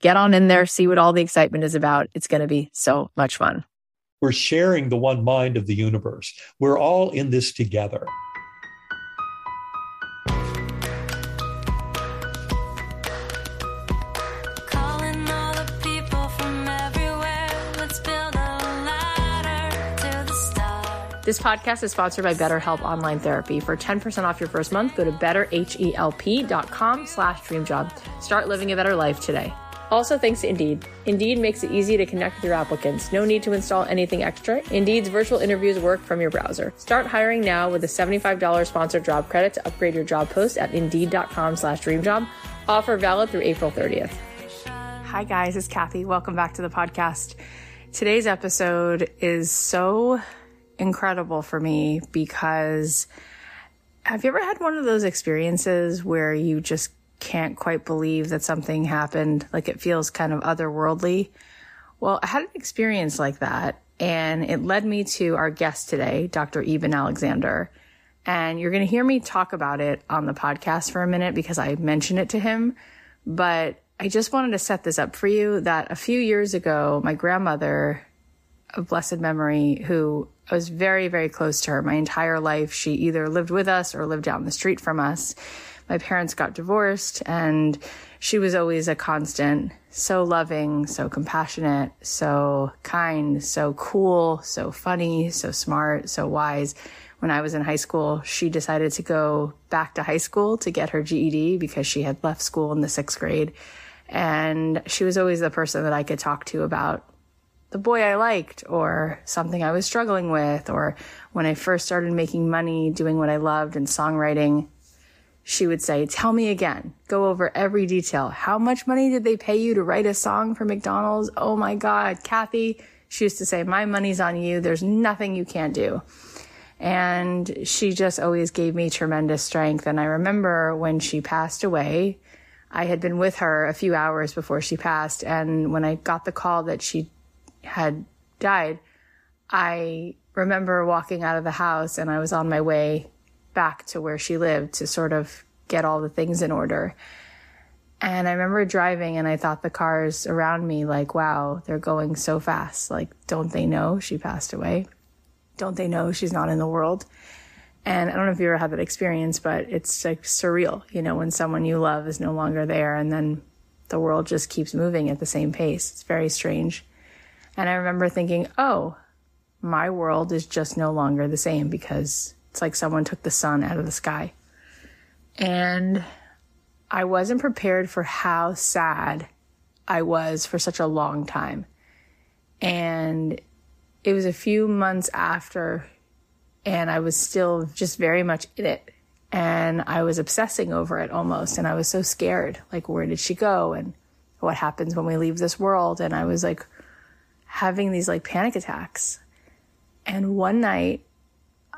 get on in there, see what all the excitement is about. It's going to be so much fun. We're sharing the one mind of the universe. We're all in this together. This podcast is sponsored by BetterHelp Online Therapy. For 10% off your first month, go to betterhelp.com slash dreamjob. Start living a better life today. Also, thanks to Indeed. Indeed makes it easy to connect with your applicants. No need to install anything extra. Indeed's virtual interviews work from your browser. Start hiring now with a $75 sponsored job credit to upgrade your job post at indeed.com slash dreamjob. Offer valid through April 30th. Hi guys, it's Cathy. Welcome back to the podcast. Today's episode is so incredible for me because have you ever had one of those experiences where you just can't quite believe that something happened. Like it feels kind of otherworldly. Well, I had an experience like that and it led me to our guest today, Dr. Eben Alexander. And you're going to hear me talk about it on the podcast for a minute because I mentioned it to him. But I just wanted to set this up for you that a few years ago, my grandmother of blessed memory, who I was very, very close to her my entire life, she either lived with us or lived down the street from us my parents got divorced and she was always a constant, so loving, so compassionate, so kind, so cool, so funny, so smart, so wise. When I was in high school, she decided to go back to high school to get her GED because she had left school in the sixth grade. And she was always the person that I could talk to about the boy I liked or something I was struggling with or when I first started making money doing what I loved and songwriting she would say, tell me again, go over every detail. How much money did they pay you to write a song for McDonald's? Oh my God, Cathy. She used to say, my money's on you. There's nothing you can't do. And she just always gave me tremendous strength. And I remember when she passed away, I had been with her a few hours before she passed. And when I got the call that she had died, I remember walking out of the house and I was on my way back to where she lived to sort of get all the things in order. And I remember driving and I thought the cars around me, like, wow, they're going so fast. Like, don't they know she passed away? Don't they know she's not in the world? And I don't know if you ever had that experience, but it's like surreal, you know, when someone you love is no longer there and then the world just keeps moving at the same pace. It's very strange. And I remember thinking, oh, my world is just no longer the same because it's like someone took the sun out of the sky. And I wasn't prepared for how sad I was for such a long time. And it was a few months after, and I was still just very much in it. And I was obsessing over it almost. And I was so scared. Like, where did she go? And what happens when we leave this world? And I was like having these like panic attacks. And one night,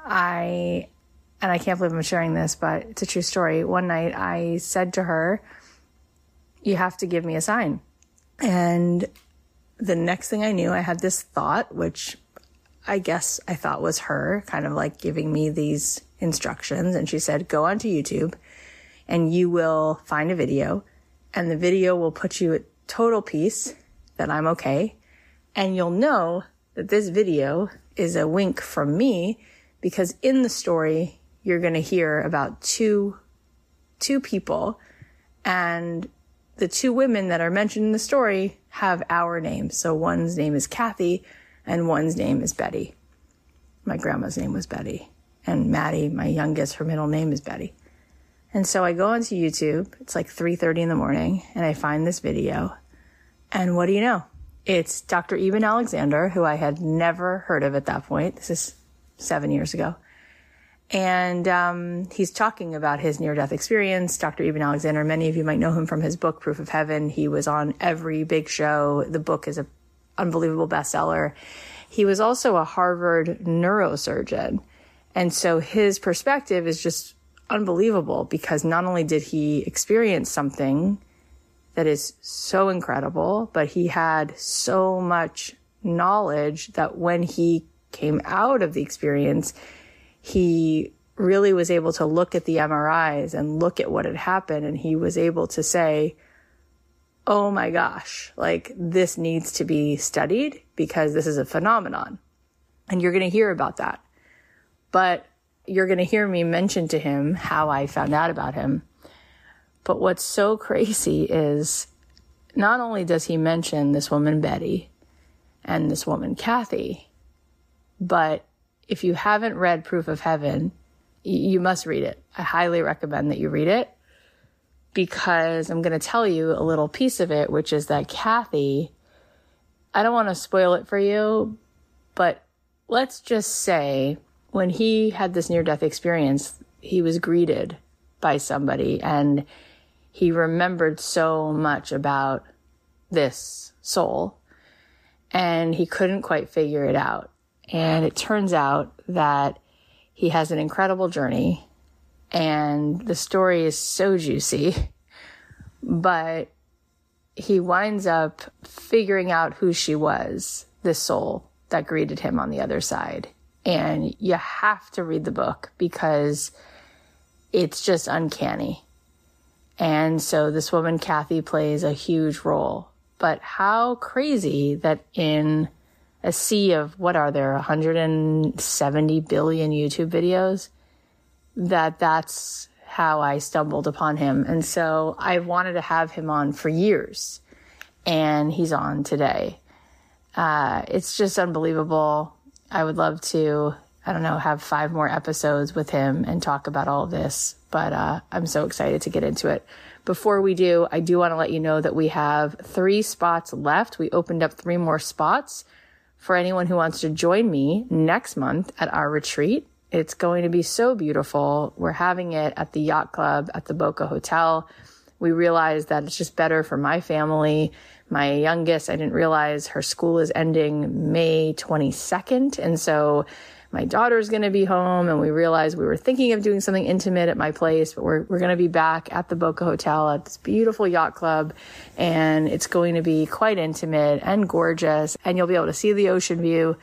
I and I can't believe I'm sharing this, but it's a true story. One night I said to her, You have to give me a sign. And the next thing I knew, I had this thought, which I guess I thought was her, kind of like giving me these instructions. And she said, Go onto YouTube and you will find a video, and the video will put you at total peace that I'm okay. And you'll know that this video is a wink from me because in the story, you're going to hear about two, two people and the two women that are mentioned in the story have our names. So one's name is Kathy and one's name is Betty. My grandma's name was Betty and Maddie, my youngest, her middle name is Betty. And so I go onto YouTube. It's like 3:30 in the morning and I find this video. And what do you know? It's Dr. Eben Alexander, who I had never heard of at that point. This is 7 years ago. And um, he's talking about his near death experience. Dr. Eben Alexander, many of you might know him from his book, Proof of Heaven. He was on every big show. The book is an unbelievable bestseller. He was also a Harvard neurosurgeon. And so his perspective is just unbelievable because not only did he experience something that is so incredible, but he had so much knowledge that when he came out of the experience, he really was able to look at the MRIs and look at what had happened. And he was able to say, Oh my gosh, like this needs to be studied because this is a phenomenon. And you're going to hear about that. But you're going to hear me mention to him how I found out about him. But what's so crazy is not only does he mention this woman, Betty, and this woman, Kathy, but if you haven't read Proof of Heaven, you must read it. I highly recommend that you read it because I'm going to tell you a little piece of it, which is that Kathy, I don't want to spoil it for you, but let's just say when he had this near death experience, he was greeted by somebody and he remembered so much about this soul and he couldn't quite figure it out. And it turns out that he has an incredible journey and the story is so juicy, but he winds up figuring out who she was, this soul that greeted him on the other side. And you have to read the book because it's just uncanny. And so this woman, Kathy, plays a huge role. But how crazy that in a sea of what are there 170 billion YouTube videos that that's how I stumbled upon him. And so I wanted to have him on for years and he's on today. Uh, it's just unbelievable. I would love to, I don't know, have five more episodes with him and talk about all of this, but, uh, I'm so excited to get into it. Before we do, I do want to let you know that we have three spots left. We opened up three more spots for anyone who wants to join me next month at our retreat. It's going to be so beautiful. We're having it at the yacht club at the Boca Hotel. We realized that it's just better for my family. My youngest, I didn't realize her school is ending May 22nd. And so my daughter's going to be home and we realized we were thinking of doing something intimate at my place, but we're, we're going to be back at the Boca Hotel at this beautiful yacht club and it's going to be quite intimate and gorgeous and you'll be able to see the ocean view.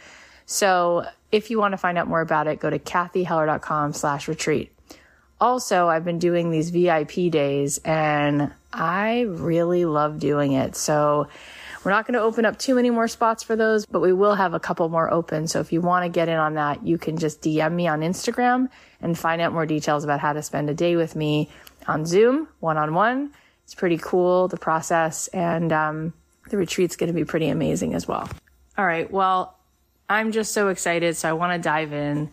So if you want to find out more about it, go to cathyheller.com slash retreat. Also, I've been doing these VIP days and I really love doing it. So we're not going to open up too many more spots for those, but we will have a couple more open. So if you want to get in on that, you can just DM me on Instagram and find out more details about how to spend a day with me on Zoom, one on one. It's pretty cool, the process, and um, the retreat's going to be pretty amazing as well. All right. Well, I'm just so excited. So I want to dive in.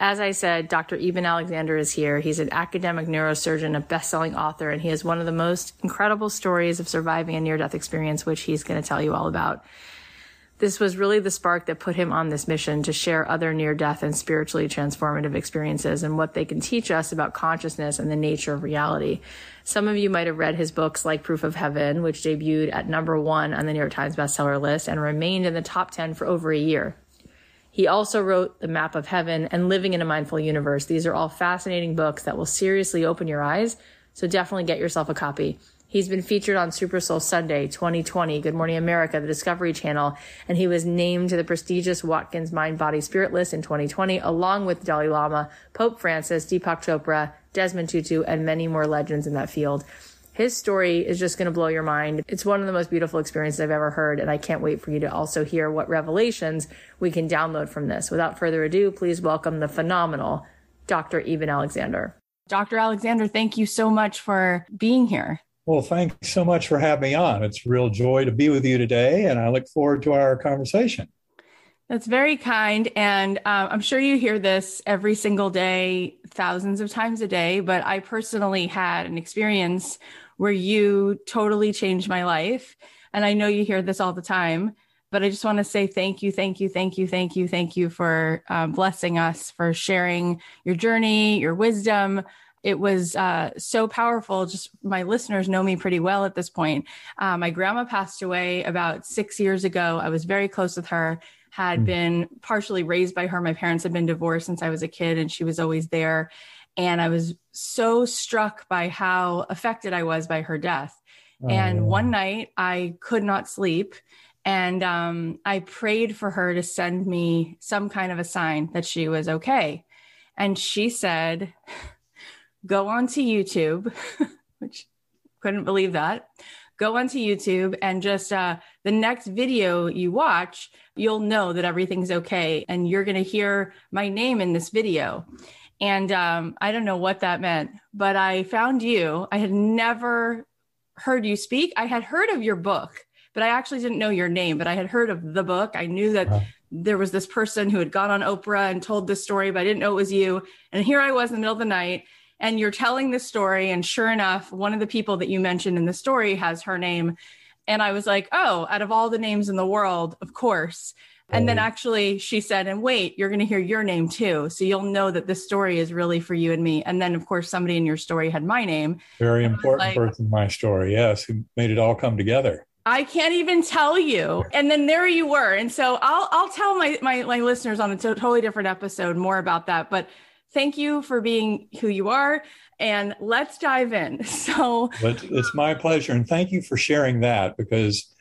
As I said, Dr. Eben Alexander is here. He's an academic neurosurgeon, a best-selling author, and he has one of the most incredible stories of surviving a near-death experience, which he's going to tell you all about. This was really the spark that put him on this mission to share other near-death and spiritually transformative experiences and what they can teach us about consciousness and the nature of reality. Some of you might have read his books like Proof of Heaven, which debuted at number one on the New York Times bestseller list and remained in the top 10 for over a year. He also wrote The Map of Heaven and Living in a Mindful Universe. These are all fascinating books that will seriously open your eyes. So definitely get yourself a copy. He's been featured on Super Soul Sunday 2020, Good Morning America, the Discovery Channel, and he was named to the prestigious Watkins Mind Body Spirit list in 2020, along with Dalai Lama, Pope Francis, Deepak Chopra, Desmond Tutu, and many more legends in that field. His story is just going to blow your mind. It's one of the most beautiful experiences I've ever heard, and I can't wait for you to also hear what revelations we can download from this. Without further ado, please welcome the phenomenal Dr. Eben Alexander. Dr. Alexander, thank you so much for being here. Well, thanks so much for having me on. It's a real joy to be with you today, and I look forward to our conversation. That's very kind. And uh, I'm sure you hear this every single day, thousands of times a day. But I personally had an experience where you totally changed my life. And I know you hear this all the time, but I just want to say thank you, thank you, thank you, thank you, thank you for um, blessing us, for sharing your journey, your wisdom. It was uh, so powerful. Just my listeners know me pretty well at this point. Uh, my grandma passed away about six years ago. I was very close with her, had mm. been partially raised by her. My parents had been divorced since I was a kid, and she was always there. And I was so struck by how affected I was by her death. Oh. And one night I could not sleep. And um, I prayed for her to send me some kind of a sign that she was okay. And she said, Go onto YouTube, which couldn't believe that. Go onto YouTube and just uh, the next video you watch, you'll know that everything's okay. And you're going to hear my name in this video. And um, I don't know what that meant, but I found you. I had never heard you speak. I had heard of your book, but I actually didn't know your name, but I had heard of the book. I knew that uh-huh. there was this person who had gone on Oprah and told this story, but I didn't know it was you. And here I was in the middle of the night and you're telling this story. And sure enough, one of the people that you mentioned in the story has her name. And I was like, oh, out of all the names in the world, of course. And then actually she said, and wait, you're going to hear your name too. So you'll know that this story is really for you and me. And then, of course, somebody in your story had my name. Very important like, person in my story. Yes. Who made it all come together. I can't even tell you. And then there you were. And so I'll, I'll tell my, my, my listeners on a totally different episode more about that. But thank you for being who you are and let's dive in. So but it's my pleasure. And thank you for sharing that because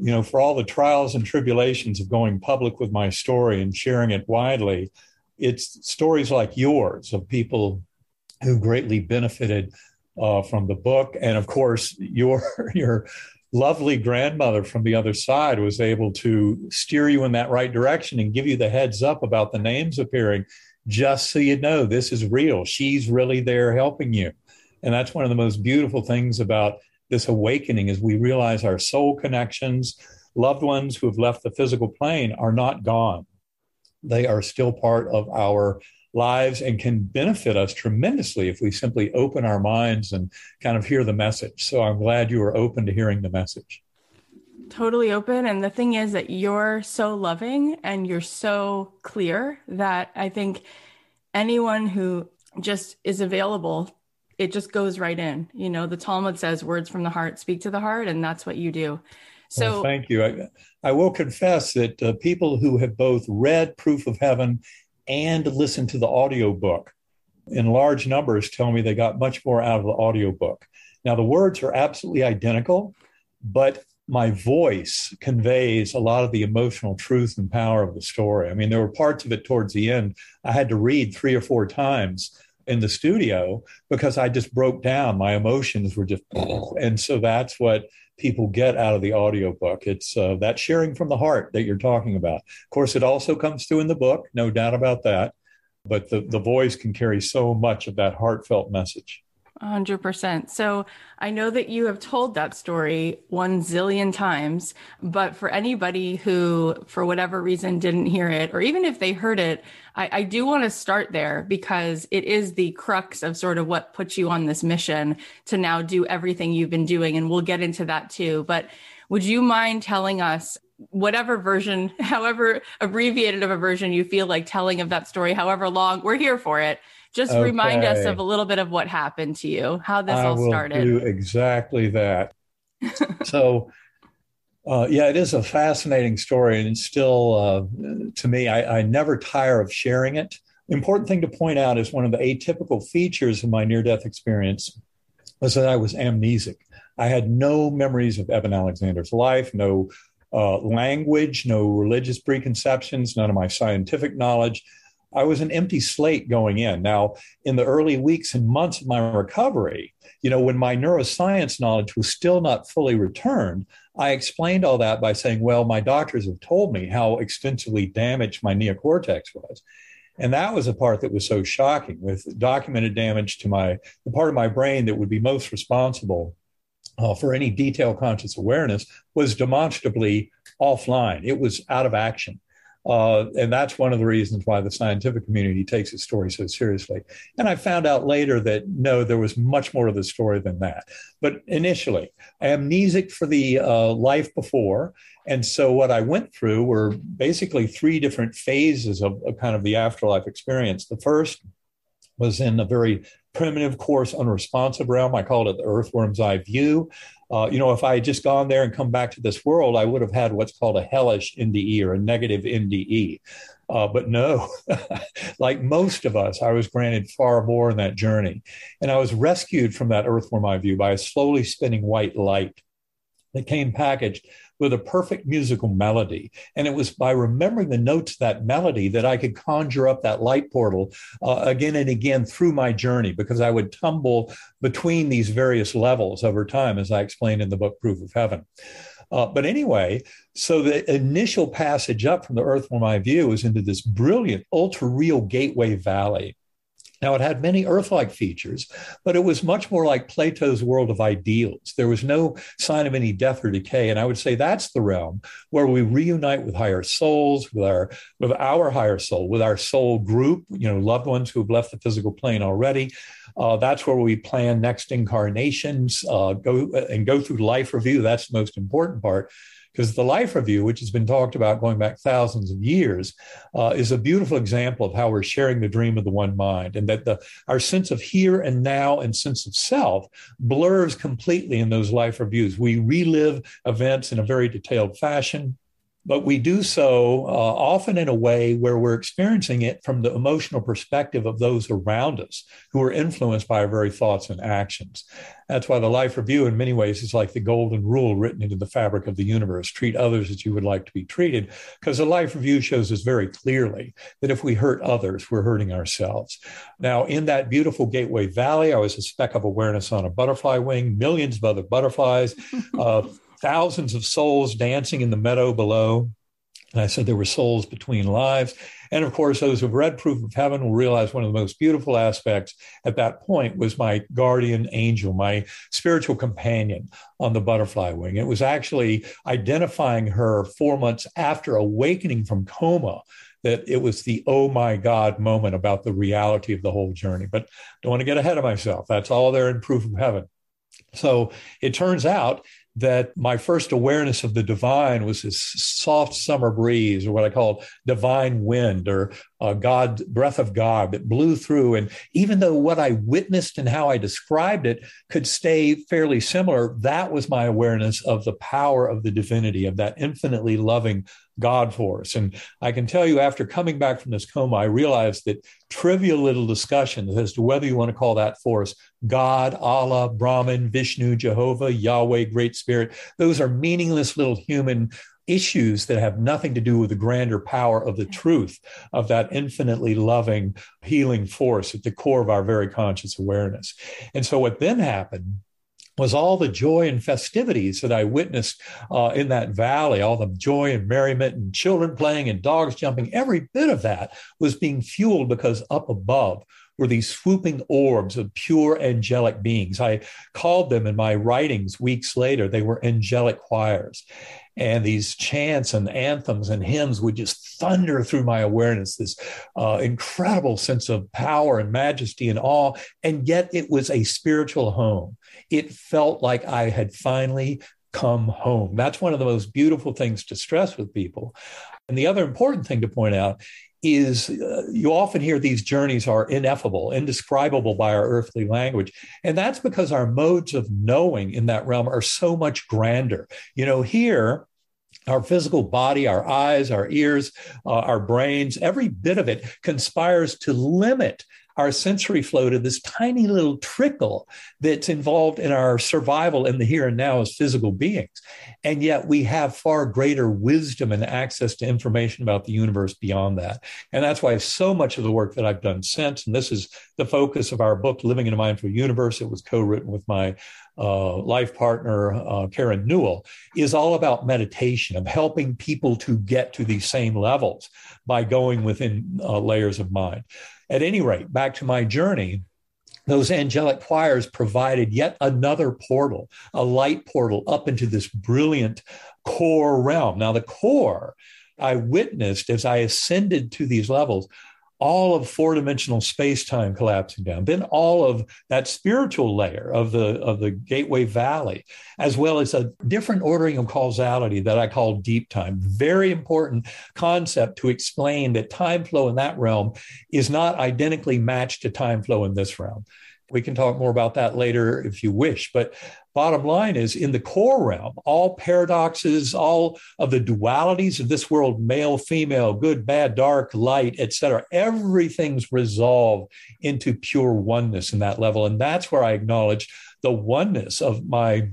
you know, for all the trials and tribulations of going public with my story and sharing it widely, it's stories like yours of people who greatly benefited uh, from the book, and of course, your your lovely grandmother from the other side was able to steer you in that right direction and give you the heads up about the names appearing, just so you know this is real. She's really there helping you, and that's one of the most beautiful things about this awakening is we realize our soul connections, loved ones who have left the physical plane are not gone. They are still part of our lives and can benefit us tremendously if we simply open our minds and kind of hear the message. So I'm glad you are open to hearing the message. Totally open. And the thing is that you're so loving and you're so clear that I think anyone who just is available it just goes right in. You know, the Talmud says words from the heart speak to the heart, and that's what you do. So well, thank you. I, I, will confess that uh, people who have both read Proof of Heaven and listened to the audiobook in large numbers tell me they got much more out of the audiobook. Now, the words are absolutely identical, but my voice conveys a lot of the emotional truth and power of the story. I mean, there were parts of it towards the end I had to read three or four times in the studio because I just broke down. My emotions were just, and so that's what people get out of the audiobook. It's uh, that sharing from the heart that you're talking about. Of course, it also comes through in the book, no doubt about that. But the, the voice can carry so much of that heartfelt message. 100%. So I know that you have told that story one zillion times, but for anybody who, for whatever reason, didn't hear it, or even if they heard it, I, I do want to start there because it is the crux of sort of what puts you on this mission to now do everything you've been doing. And we'll get into that too. But would you mind telling us whatever version, however abbreviated of a version you feel like telling of that story, however long, we're here for it just okay. remind us of a little bit of what happened to you, how this I all started. Do exactly that. so, uh, yeah, it is a fascinating story, and it's still uh, to me. I, I never tire of sharing it. important thing to point out is one of the atypical features of my near-death experience was that I was amnesic. I had no memories of Eben Alexander's life, no uh, language, no religious preconceptions, none of my scientific knowledge. I was an empty slate going in. Now, in the early weeks and months of my recovery, you know, when my neuroscience knowledge was still not fully returned, I explained all that by saying, well, my doctors have told me how extensively damaged my neocortex was. And that was the part that was so shocking with documented damage to my, the part of my brain that would be most responsible uh, for any detail conscious awareness was demonstrably offline. It was out of action. Uh, and that's one of the reasons why the scientific community takes its story so seriously. And I found out later that no, there was much more to the story than that. But initially, amnesic for the uh, life before. And so what I went through were basically three different phases of, of kind of the afterlife experience. The first was in a very primitive, coarse, unresponsive realm. I called it the earthworm's eye view. Uh, you know, if I had just gone there and come back to this world, I would have had what's called a hellish NDE or a negative NDE. Uh, but no, like most of us, I was granted far more in that journey. And I was rescued from that earthworm eye view by a slowly spinning white light that came packaged with a perfect musical melody. And it was by remembering the notes of that melody that I could conjure up that light portal uh, again and again through my journey because I would tumble between these various levels over time, as I explained in the book Proof of Heaven. Uh, but anyway, so the initial passage up from the earth from my view was into this brilliant, ultra real gateway valley. Now, it had many Earth like features, but it was much more like Plato's world of ideals. There was no sign of any death or decay. And I would say that's the realm where we reunite with higher souls, with our, with our higher soul, with our soul group, you know, loved ones who have left the physical plane already. Uh, that's where we plan next incarnations, uh, go and go through life review. That's the most important part because the life review, which has been talked about going back thousands of years, uh, is a beautiful example of how we're sharing the dream of the one mind, and that the our sense of here and now and sense of self blurs completely in those life reviews. We relive events in a very detailed fashion but we do so uh, often in a way where we're experiencing it from the emotional perspective of those around us who are influenced by our very thoughts and actions. That's why the life review, in many ways, is like the golden rule written into the fabric of the universe treat others as you would like to be treated. Because the life review shows us very clearly that if we hurt others, we're hurting ourselves. Now, in that beautiful Gateway Valley, I was a speck of awareness on a butterfly wing, millions of other butterflies. Uh, thousands of souls dancing in the meadow below. And I said there were souls between lives. And of course, those who've read Proof of Heaven will realize one of the most beautiful aspects at that point was my guardian angel, my spiritual companion on the butterfly wing. It was actually identifying her four months after awakening from coma that it was the oh my God moment about the reality of the whole journey. But don't want to get ahead of myself. That's all there in Proof of Heaven. So it turns out that my first awareness of the divine was this soft summer breeze, or what I call divine wind, or uh, God, breath of God that blew through. And even though what I witnessed and how I described it could stay fairly similar, that was my awareness of the power of the divinity, of that infinitely loving God force. And I can tell you, after coming back from this coma, I realized that trivial little discussions as to whether you want to call that force God, Allah, Brahman, Vishnu, Jehovah, Yahweh, Great Spirit, those are meaningless little human issues that have nothing to do with the grander power of the truth of that infinitely loving, healing force at the core of our very conscious awareness. And so, what then happened was all the joy and festivities that I witnessed uh, in that valley, all the joy and merriment and children playing and dogs jumping, every bit of that was being fueled because up above were these swooping orbs of pure angelic beings. I called them in my writings weeks later, they were angelic choirs. And these chants and anthems and hymns would just thunder through my awareness, this uh, incredible sense of power and majesty and awe. And yet it was a spiritual home. It felt like I had finally come home. That's one of the most beautiful things to stress with people. And the other important thing to point out is uh, you often hear these journeys are ineffable, indescribable by our earthly language. And that's because our modes of knowing in that realm are so much grander. You know, here, our physical body, our eyes, our ears, uh, our brains, every bit of it conspires to limit our sensory flow to this tiny little trickle that's involved in our survival in the here and now as physical beings. And yet we have far greater wisdom and access to information about the universe beyond that. And that's why so much of the work that I've done since, and this is the focus of our book, Living in a Mindful Universe, it was co written with my uh, life partner, uh, Karen Newell, is all about meditation, of helping people to get to these same levels by going within uh, layers of mind. At any rate, back to my journey, those angelic choirs provided yet another portal, a light portal up into this brilliant core realm. Now, the core I witnessed as I ascended to these levels all of four dimensional space time collapsing down, then all of that spiritual layer of the, of the Gateway Valley, as well as a different ordering of causality that I call deep time. Very important concept to explain that time flow in that realm is not identically matched to time flow in this realm. We can talk more about that later if you wish. But bottom line is in the core realm, all paradoxes, all of the dualities of this world, male, female, good, bad, dark, light, etc., everything's resolved into pure oneness in that level. And that's where I acknowledge the oneness of my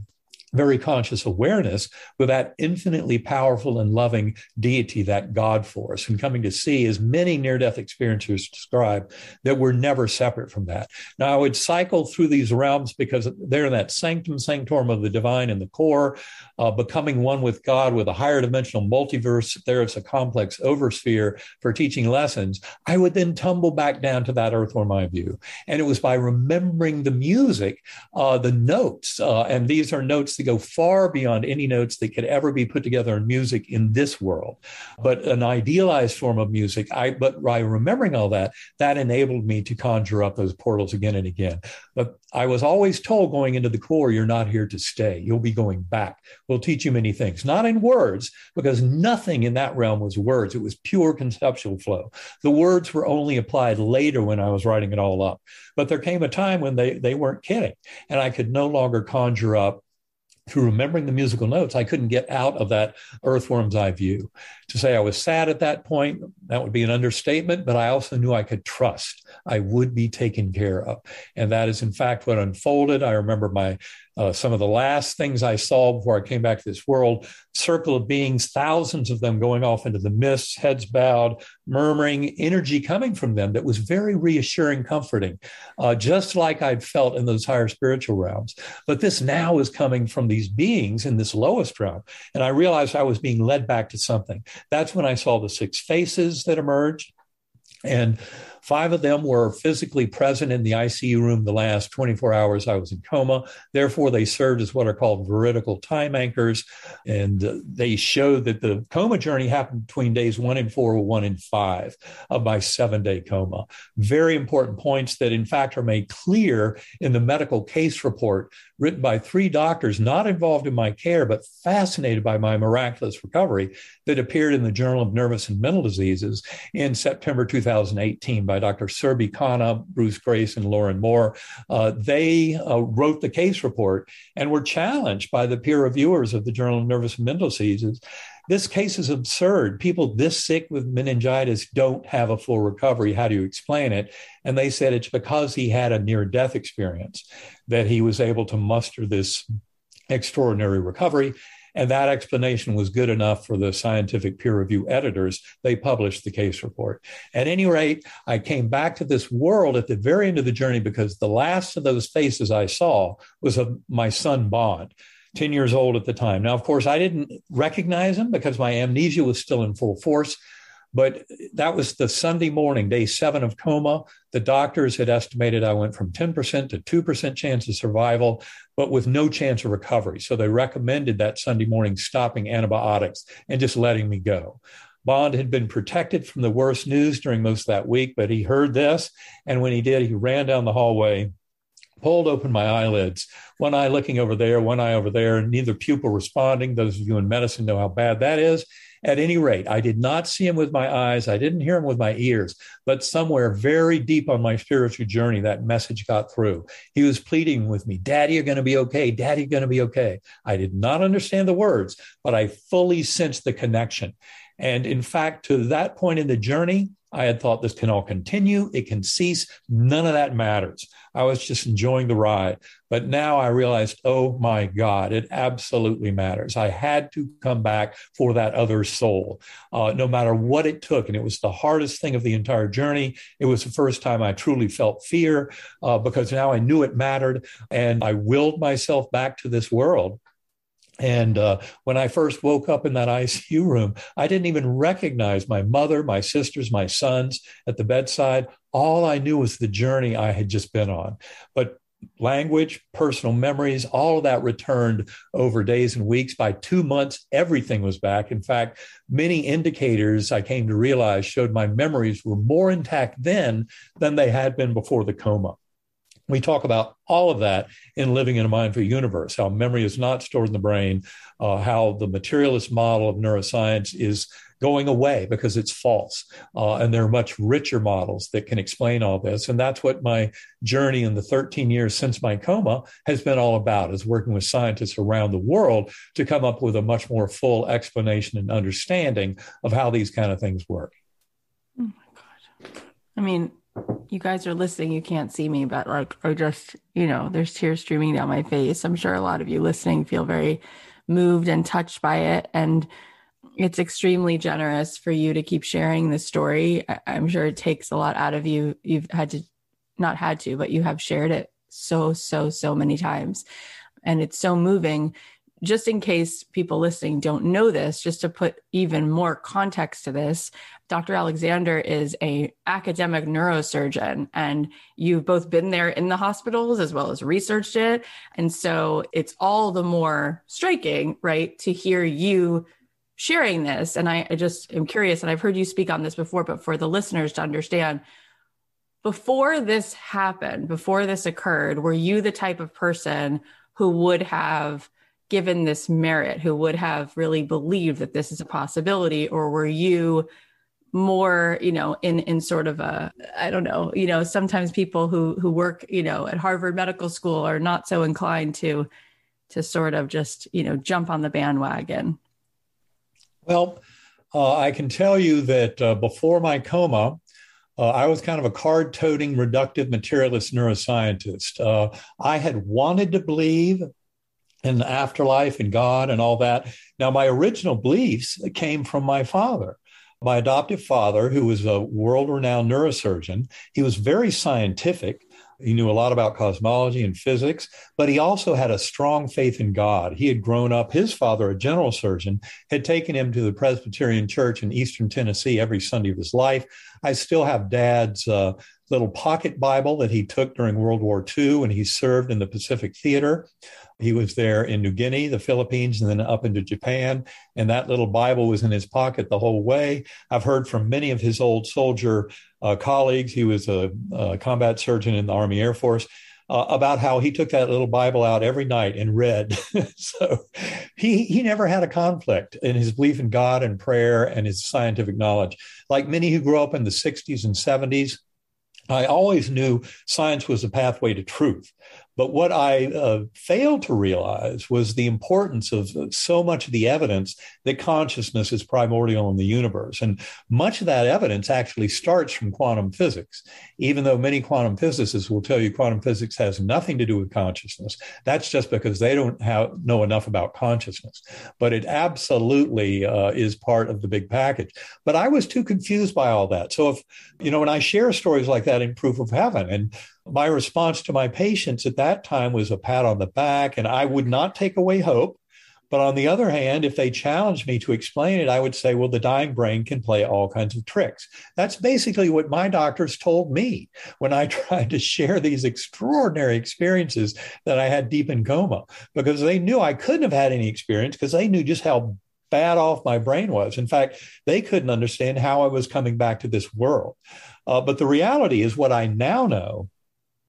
very conscious awareness with that infinitely powerful and loving deity, that God force, and coming to see, as many near death experiencers describe, that we're never separate from that. Now, I would cycle through these realms because they're in that sanctum sanctorum of the divine in the core, uh, becoming one with God with a higher dimensional multiverse. There's a complex oversphere for teaching lessons. I would then tumble back down to that earth earthworm eye view. And it was by remembering the music, uh, the notes, uh, and these are notes to go far beyond any notes that could ever be put together in music in this world. But an idealized form of music, I but by remembering all that, that enabled me to conjure up those portals again and again. But I was always told going into the core, you're not here to stay. You'll be going back. We'll teach you many things, not in words, because nothing in that realm was words. It was pure conceptual flow. The words were only applied later when I was writing it all up. But there came a time when they, they weren't kidding. And I could no longer conjure up through remembering the musical notes, I couldn't get out of that earthworm's eye view. To say I was sad at that point, that would be an understatement, but I also knew I could trust I would be taken care of. And that is, in fact, what unfolded. I remember my uh, some of the last things I saw before I came back to this world circle of beings, thousands of them going off into the mists, heads bowed, murmuring, energy coming from them that was very reassuring, comforting, uh, just like I'd felt in those higher spiritual realms. But this now is coming from these beings in this lowest realm. And I realized I was being led back to something. That's when I saw the six faces that emerged. And Five of them were physically present in the ICU room the last 24 hours I was in coma. Therefore, they served as what are called veridical time anchors. And uh, they showed that the coma journey happened between days one and four or one and five of my seven day coma. Very important points that, in fact, are made clear in the medical case report written by three doctors not involved in my care, but fascinated by my miraculous recovery that appeared in the Journal of Nervous and Mental Diseases in September 2018 by Dr. Surbhi Khanna, Bruce Greyson, and Lauren Moore. Uh, they uh, wrote the case report and were challenged by the peer reviewers of the Journal of Nervous and Mental Diseases this case is absurd. People this sick with meningitis don't have a full recovery. How do you explain it? And they said it's because he had a near death experience that he was able to muster this extraordinary recovery. And that explanation was good enough for the scientific peer review editors. They published the case report. At any rate, I came back to this world at the very end of the journey because the last of those faces I saw was of my son Bond. 10 years old at the time. Now, of course, I didn't recognize him because my amnesia was still in full force. But that was the Sunday morning, day seven of coma. The doctors had estimated I went from 10% to 2% chance of survival, but with no chance of recovery. So they recommended that Sunday morning stopping antibiotics and just letting me go. Bond had been protected from the worst news during most of that week, but he heard this. And when he did, he ran down the hallway pulled open my eyelids, one eye looking over there, one eye over there, neither pupil responding. Those of you in medicine know how bad that is. At any rate, I did not see him with my eyes. I didn't hear him with my ears, but somewhere very deep on my spiritual journey, that message got through. He was pleading with me, Daddy, you're going to be okay. Daddy, you're going to be okay. I did not understand the words, but I fully sensed the connection. And in fact, to that point in the journey, I had thought this can all continue, it can cease. None of that matters. I was just enjoying the ride. But now I realized, oh my God, it absolutely matters. I had to come back for that other soul, uh, no matter what it took. And it was the hardest thing of the entire journey. It was the first time I truly felt fear uh, because now I knew it mattered. And I willed myself back to this world. And uh, when I first woke up in that ICU room, I didn't even recognize my mother, my sisters, my sons at the bedside. All I knew was the journey I had just been on. But language, personal memories, all of that returned over days and weeks. By two months, everything was back. In fact, many indicators I came to realize showed my memories were more intact then than they had been before the coma. We talk about all of that in Living in a Mindful Universe, how memory is not stored in the brain, uh, how the materialist model of neuroscience is going away because it's false. Uh, and there are much richer models that can explain all this. And that's what my journey in the 13 years since my coma has been all about, is working with scientists around the world to come up with a much more full explanation and understanding of how these kind of things work. Oh my God. I mean, you guys are listening, you can't see me, but like, I just, you know, there's tears streaming down my face. I'm sure a lot of you listening feel very moved and touched by it. And it's extremely generous for you to keep sharing this story. I- I'm sure it takes a lot out of you. You've had to, not had to, but you have shared it so, so, so many times. And it's so moving just in case people listening don't know this just to put even more context to this dr alexander is a academic neurosurgeon and you've both been there in the hospitals as well as researched it. And so it's all the more striking right to hear you sharing this. And I, I just am curious and i've heard you speak on this before but for the listeners to understand before this happened before this occurred were you the type of person who would have given this merit who would have really believed that this is a possibility or were you more you know in in sort of a i don't know you know sometimes people who who work you know at harvard medical school are not so inclined to to sort of just you know jump on the bandwagon well uh, i can tell you that uh, before my coma uh, I was kind of a card toting, reductive materialist neuroscientist. Uh, I had wanted to believe and the afterlife and God and all that. Now, my original beliefs came from my father. My adoptive father, who was a world renowned neurosurgeon, he was very scientific. He knew a lot about cosmology and physics, but he also had a strong faith in God. He had grown up, his father, a general surgeon, had taken him to the Presbyterian Church in Eastern Tennessee every Sunday of his life. I still have dad's uh, little pocket Bible that he took during World War II when he served in the Pacific Theater. He was there in New Guinea, the Philippines, and then up into Japan. And that little Bible was in his pocket the whole way. I've heard from many of his old soldier uh, colleagues. He was a, a, combat surgeon in the Army Air Force. Uh, about how he took that little Bible out every night and read. so he he never had a conflict in his belief in God and prayer and his scientific knowledge. Like many who grew up in the 60s and 70s, I always knew science was the pathway to truth. But what I uh, failed to realize was the importance of so much of the evidence that consciousness is primordial in the universe. And much of that evidence actually starts from quantum physics, even though many quantum physicists will tell you quantum physics has nothing to do with consciousness. That's just because they don't have, know enough about consciousness. But it absolutely uh, is part of the big package. But I was too confused by all that. So if, you know, when I share stories like that in Proof of Heaven, and my response to my patients at that time was a pat on the back, and I would not take away hope. But on the other hand, if they challenged me to explain it, I would say, well, the dying brain can play all kinds of tricks. That's basically what my doctors told me when I tried to share these extraordinary experiences that I had deep in coma, because they knew I couldn't have had any experience because they knew just how bad off my brain was. In fact, they couldn't understand how I was coming back to this world. Uh, but the reality is what I now know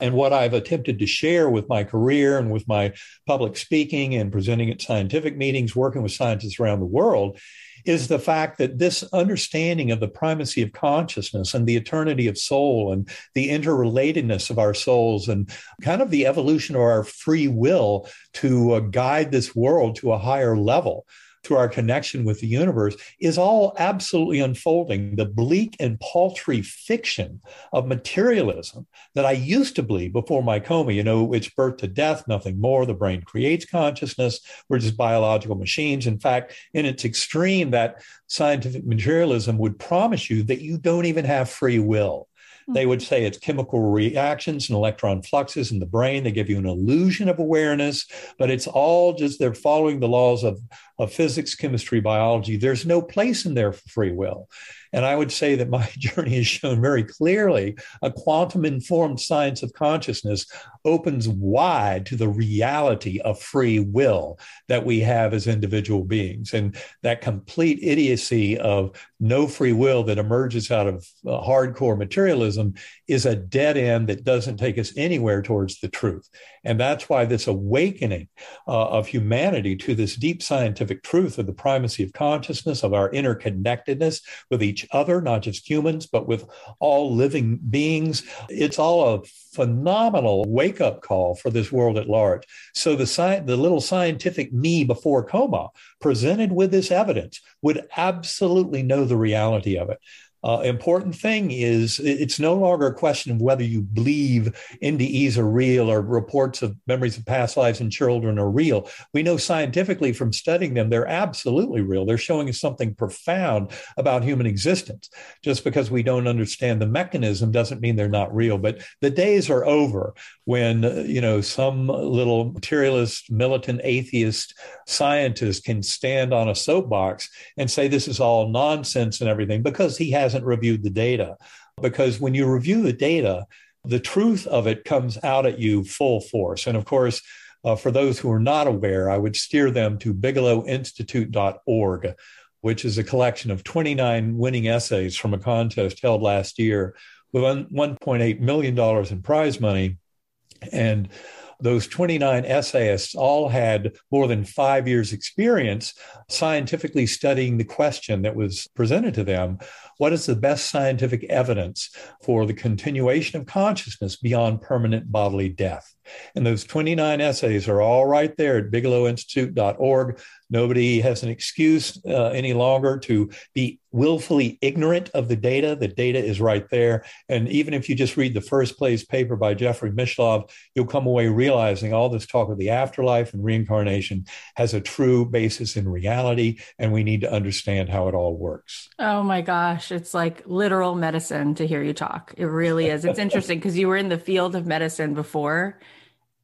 and what I've attempted to share with my career and with my public speaking and presenting at scientific meetings, working with scientists around the world, is the fact that this understanding of the primacy of consciousness and the eternity of soul and the interrelatedness of our souls and kind of the evolution of our free will to uh, guide this world to a higher level through our connection with the universe is all absolutely unfolding. The bleak and paltry fiction of materialism that I used to believe before my coma, you know, it's birth to death, nothing more. The brain creates consciousness. We're just biological machines. In fact, in its extreme, that scientific materialism would promise you that you don't even have free will. They would say it's chemical reactions and electron fluxes in the brain. They give you an illusion of awareness, but it's all just they're following the laws of, of physics, chemistry, biology. There's no place in there for free will. And I would say that my journey has shown very clearly a quantum informed science of consciousness opens wide to the reality of free will that we have as individual beings. And that complete idiocy of no free will that emerges out of uh, hardcore materialism is a dead end that doesn't take us anywhere towards the truth. And that's why this awakening uh, of humanity to this deep scientific truth of the primacy of consciousness, of our interconnectedness with each other, not just humans, but with all living beings, it's all a phenomenal wake up call for this world at large. So the, sci- the little scientific me before coma presented with this evidence would absolutely know the reality of it uh, important thing is it's no longer a question of whether you believe NDEs are real or reports of memories of past lives in children are real. We know scientifically from studying them, they're absolutely real. They're showing us something profound about human existence. Just because we don't understand the mechanism doesn't mean they're not real. But the days are over when, uh, you know, some little materialist, militant, atheist scientist can stand on a soapbox and say this is all nonsense and everything because he has hasn't reviewed the data. Because when you review the data, the truth of it comes out at you full force. And of course, uh, for those who are not aware, I would steer them to bigelowinstitute.org, which is a collection of 29 winning essays from a contest held last year with $1.8 million in prize money. And those 29 essayists all had more than five years' experience scientifically studying the question that was presented to them what is the best scientific evidence for the continuation of consciousness beyond permanent bodily death? And those 29 essays are all right there at bigelowinstitute.org. Nobody has an excuse uh, any longer to be willfully ignorant of the data. The data is right there. And even if you just read the first place paper by Jeffrey Mishlove, you'll come away realizing all this talk of the afterlife and reincarnation has a true basis in reality. And we need to understand how it all works. Oh my gosh. It's like literal medicine to hear you talk. It really is. It's interesting because you were in the field of medicine before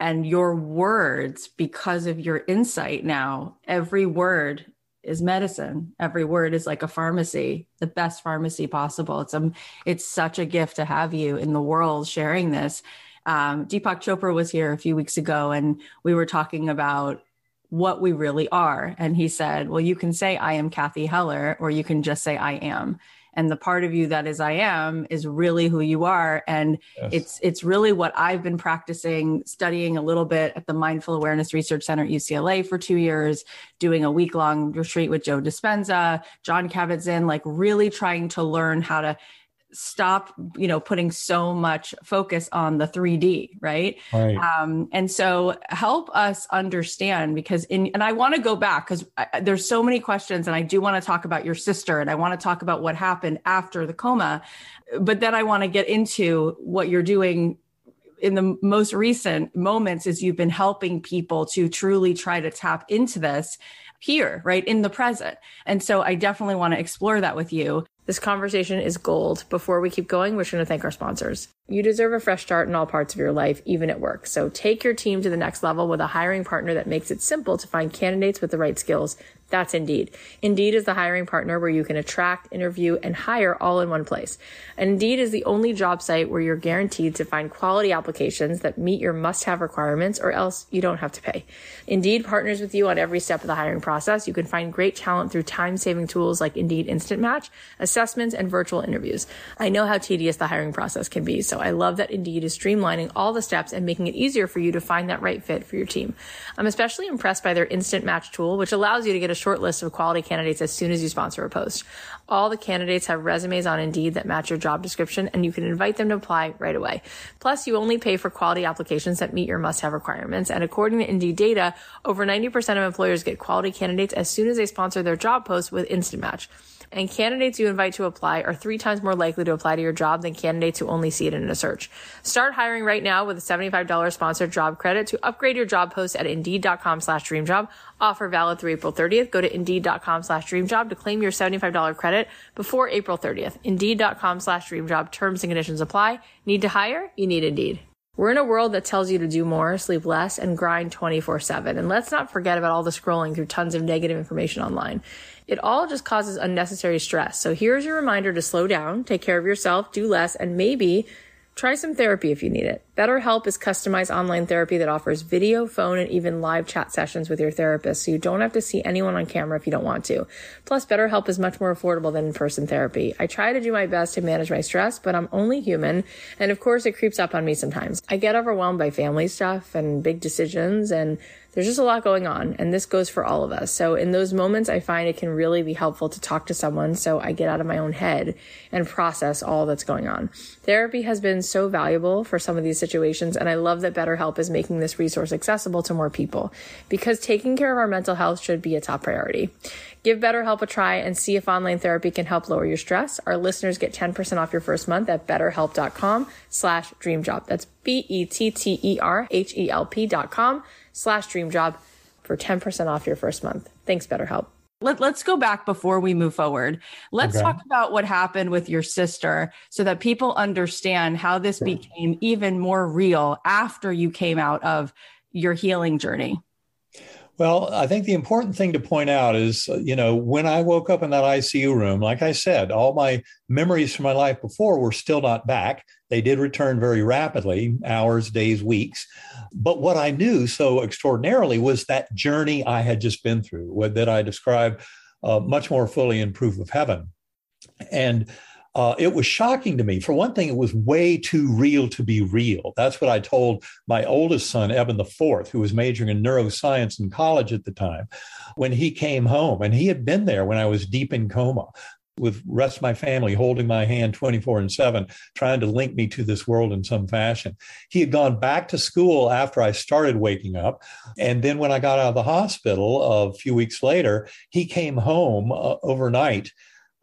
and your words because of your insight now every word is medicine. Every word is like a pharmacy the best pharmacy possible. It's um it's such a gift to have you in the world sharing this. Um, deepak chopra was here a few weeks ago and we were talking about what we really are. And he said well you can say i am Cathy Heller or you can just say i am and the part of you that is i am is really who you are and yes. it's it's really what i've been practicing studying a little bit at the mindful awareness research center at ucla for two years doing a week long retreat with joe dispenza john kabat-zinn like really trying to learn how to stop you know putting so much focus on the 3d right, right. Um, and so help us understand because in and i want to go back because there's so many questions and i do want to talk about your sister and i want to talk about what happened after the coma but then i want to get into what you're doing in the most recent moments is you've been helping people to truly try to tap into this here, right in the present. And so I definitely want to explore that with you. This conversation is gold. Before we keep going, we're going to thank our sponsors. You deserve a fresh start in all parts of your life, even at work. So take your team to the next level with a hiring partner that makes it simple to find candidates with the right skills that's Indeed. Indeed is the hiring partner where you can attract, interview, and hire all in one place. And Indeed is the only job site where you're guaranteed to find quality applications that meet your must have requirements or else you don't have to pay. Indeed partners with you on every step of the hiring process. You can find great talent through time saving tools like Indeed Instant Match, assessments, and virtual interviews. I know how tedious the hiring process can be, so I love that Indeed is streamlining all the steps and making it easier for you to find that right fit for your team. I'm especially impressed by their Instant Match tool, which allows you to get a short list of quality candidates as soon as you sponsor a post. All the candidates have resumes on Indeed that match your job description and you can invite them to apply right away. Plus, you only pay for quality applications that meet your must have requirements. And according to Indeed data, over 90% of employers get quality candidates as soon as they sponsor their job post with Instant Match and candidates you invite to apply are three times more likely to apply to your job than candidates who only see it in a search. Start hiring right now with a $75 sponsored job credit to upgrade your job post at indeed.com slash dreamjob. Offer valid through April 30th. Go to indeed.com slash dreamjob to claim your $75 credit before April 30th. Indeed.com slash dreamjob. Terms and conditions apply. Need to hire? You need Indeed. We're in a world that tells you to do more, sleep less, and grind 24 7. And let's not forget about all the scrolling through tons of negative information online. It all just causes unnecessary stress. So here's your reminder to slow down, take care of yourself, do less, and maybe Try some therapy if you need it. BetterHelp is customized online therapy that offers video, phone, and even live chat sessions with your therapist, so you don't have to see anyone on camera if you don't want to. Plus, BetterHelp is much more affordable than in-person therapy. I try to do my best to manage my stress, but I'm only human, and of course it creeps up on me sometimes. I get overwhelmed by family stuff and big decisions, and there's just a lot going on and this goes for all of us. So in those moments, I find it can really be helpful to talk to someone so I get out of my own head and process all that's going on. Therapy has been so valuable for some of these situations. And I love that BetterHelp is making this resource accessible to more people because taking care of our mental health should be a top priority. Give BetterHelp a try and see if online therapy can help lower your stress. Our listeners get 10% off your first month at betterhelp.com slash dreamjob. That's B-E-T-T-E-R-H-E-L-P dot com slash dream job for 10% off your first month. Thanks, BetterHelp. Let, let's go back before we move forward. Let's okay. talk about what happened with your sister so that people understand how this became even more real after you came out of your healing journey. Well, I think the important thing to point out is, uh, you know, when I woke up in that ICU room, like I said, all my memories from my life before were still not back. They did return very rapidly, hours, days, weeks. But what I knew so extraordinarily was that journey I had just been through, that I describe uh, much more fully in Proof of Heaven. And uh, it was shocking to me. For one thing, it was way too real to be real. That's what I told my oldest son, Eben the Fourth, who was majoring in neuroscience in college at the time, when he came home. And he had been there when I was deep in coma with rest of my family holding my hand 24 and 7 trying to link me to this world in some fashion. He had gone back to school after i started waking up. And then when i got out of the hospital a few weeks later he came home uh, overnight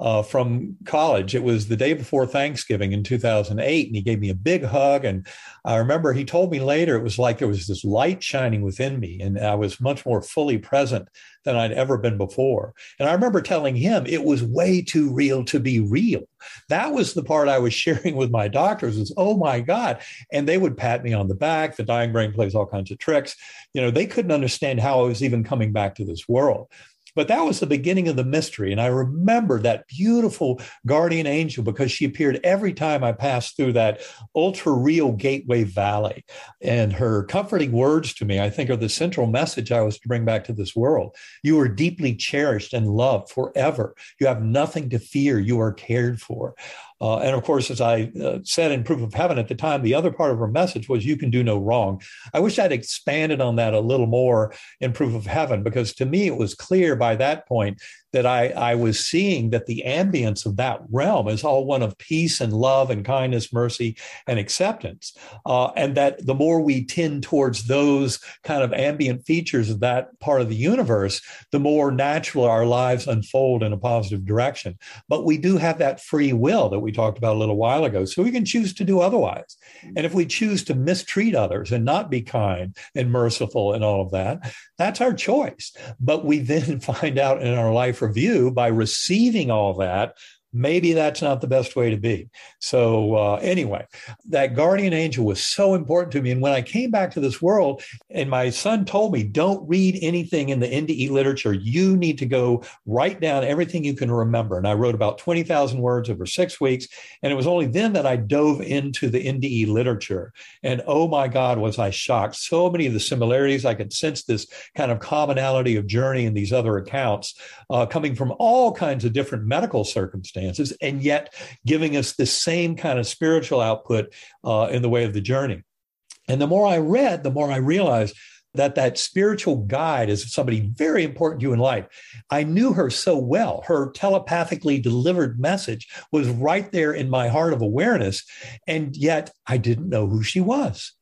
uh, from college. It was the day before Thanksgiving in 2008, and he gave me a big hug. And I remember he told me later it was like there was this light shining within me, and I was much more fully present than I'd ever been before. And I remember telling him it was way too real to be real. That was the part I was sharing with my doctors was, oh my God. And they would pat me on the back. The dying brain plays all kinds of tricks. You know, they couldn't understand how I was even coming back to this world. But that was the beginning of the mystery. And I remember that beautiful guardian angel because she appeared every time I passed through that ultra real gateway valley. And her comforting words to me, I think, are the central message I was to bring back to this world. You are deeply cherished and loved forever. You have nothing to fear. You are cared for. Uh, and of course, as I uh, said in Proof of Heaven at the time, the other part of her message was you can do no wrong. I wish I'd expanded on that a little more in Proof of Heaven, because to me, it was clear by that point that I, I was seeing that the ambience of that realm is all one of peace and love and kindness, mercy and acceptance. Uh, and that the more we tend towards those kind of ambient features of that part of the universe, the more natural our lives unfold in a positive direction. But we do have that free will that we talked about a little while ago. So we can choose to do otherwise. Mm-hmm. And if we choose to mistreat others and not be kind and merciful and all of that, that's our choice. But we then find out in our life review by receiving all that maybe that's not the best way to be. So, uh, anyway, that guardian angel was so important to me. And when I came back to this world, and my son told me, don't read anything in the NDE literature. You need to go write down everything you can remember. And I wrote about 20,000 words over six weeks. And it was only then that I dove into the NDE literature. And oh my God, was I shocked. So many of the similarities, I could sense this kind of commonality of journey in these other accounts uh, coming from all kinds of different medical circumstances circumstances, and yet giving us the same kind of spiritual output uh, in the way of the journey. And the more I read, the more I realized that that spiritual guide is somebody very important to you in life. I knew her so well. Her telepathically delivered message was right there in my heart of awareness. And yet I didn't know who she was.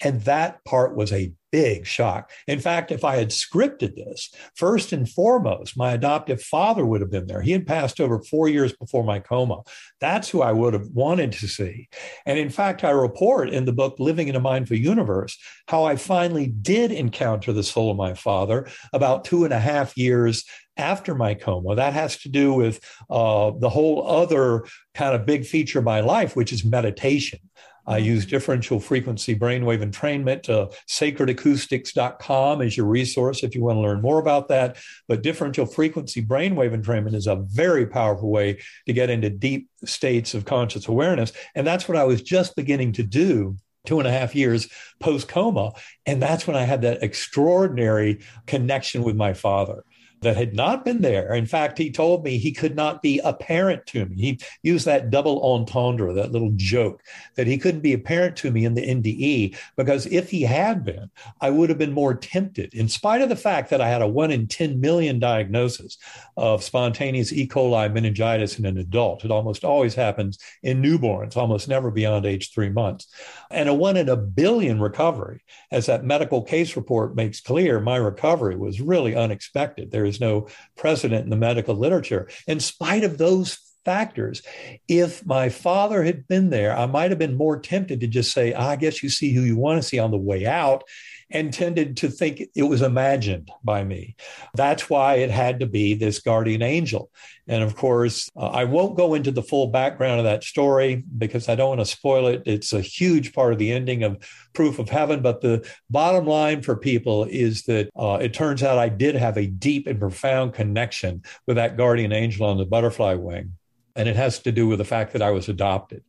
And that part was a big shock. In fact, if I had scripted this, first and foremost, my adoptive father would have been there. He had passed over four years before my coma. That's who I would have wanted to see. And in fact, I report in the book, Living in a Mindful Universe, how I finally did encounter the soul of my father about two and a half years after my coma. That has to do with uh, the whole other kind of big feature of my life, which is meditation. I use differential frequency brainwave entrainment. Uh, sacredacoustics.com is your resource if you want to learn more about that. But differential frequency brainwave entrainment is a very powerful way to get into deep states of conscious awareness. And that's what I was just beginning to do two and a half years post coma. And that's when I had that extraordinary connection with my father that had not been there. In fact, he told me he could not be a parent to me. He used that double entendre, that little joke, that he couldn't be a parent to me in the NDE because if he had been, I would have been more tempted, in spite of the fact that I had a one in 10 million diagnosis of spontaneous E. coli meningitis in an adult. It almost always happens in newborns, almost never beyond age three months. And a one in a billion recovery. As that medical case report makes clear, my recovery was really unexpected. There is no precedent in the medical literature. In spite of those factors. If my father had been there, I might have been more tempted to just say, I guess you see who you want to see on the way out and tended to think it was imagined by me. That's why it had to be this guardian angel. And of course, uh, I won't go into the full background of that story because I don't want to spoil it. It's a huge part of the ending of Proof of Heaven. But the bottom line for people is that uh, it turns out I did have a deep and profound connection with that guardian angel on the butterfly wing. And it has to do with the fact that I was adopted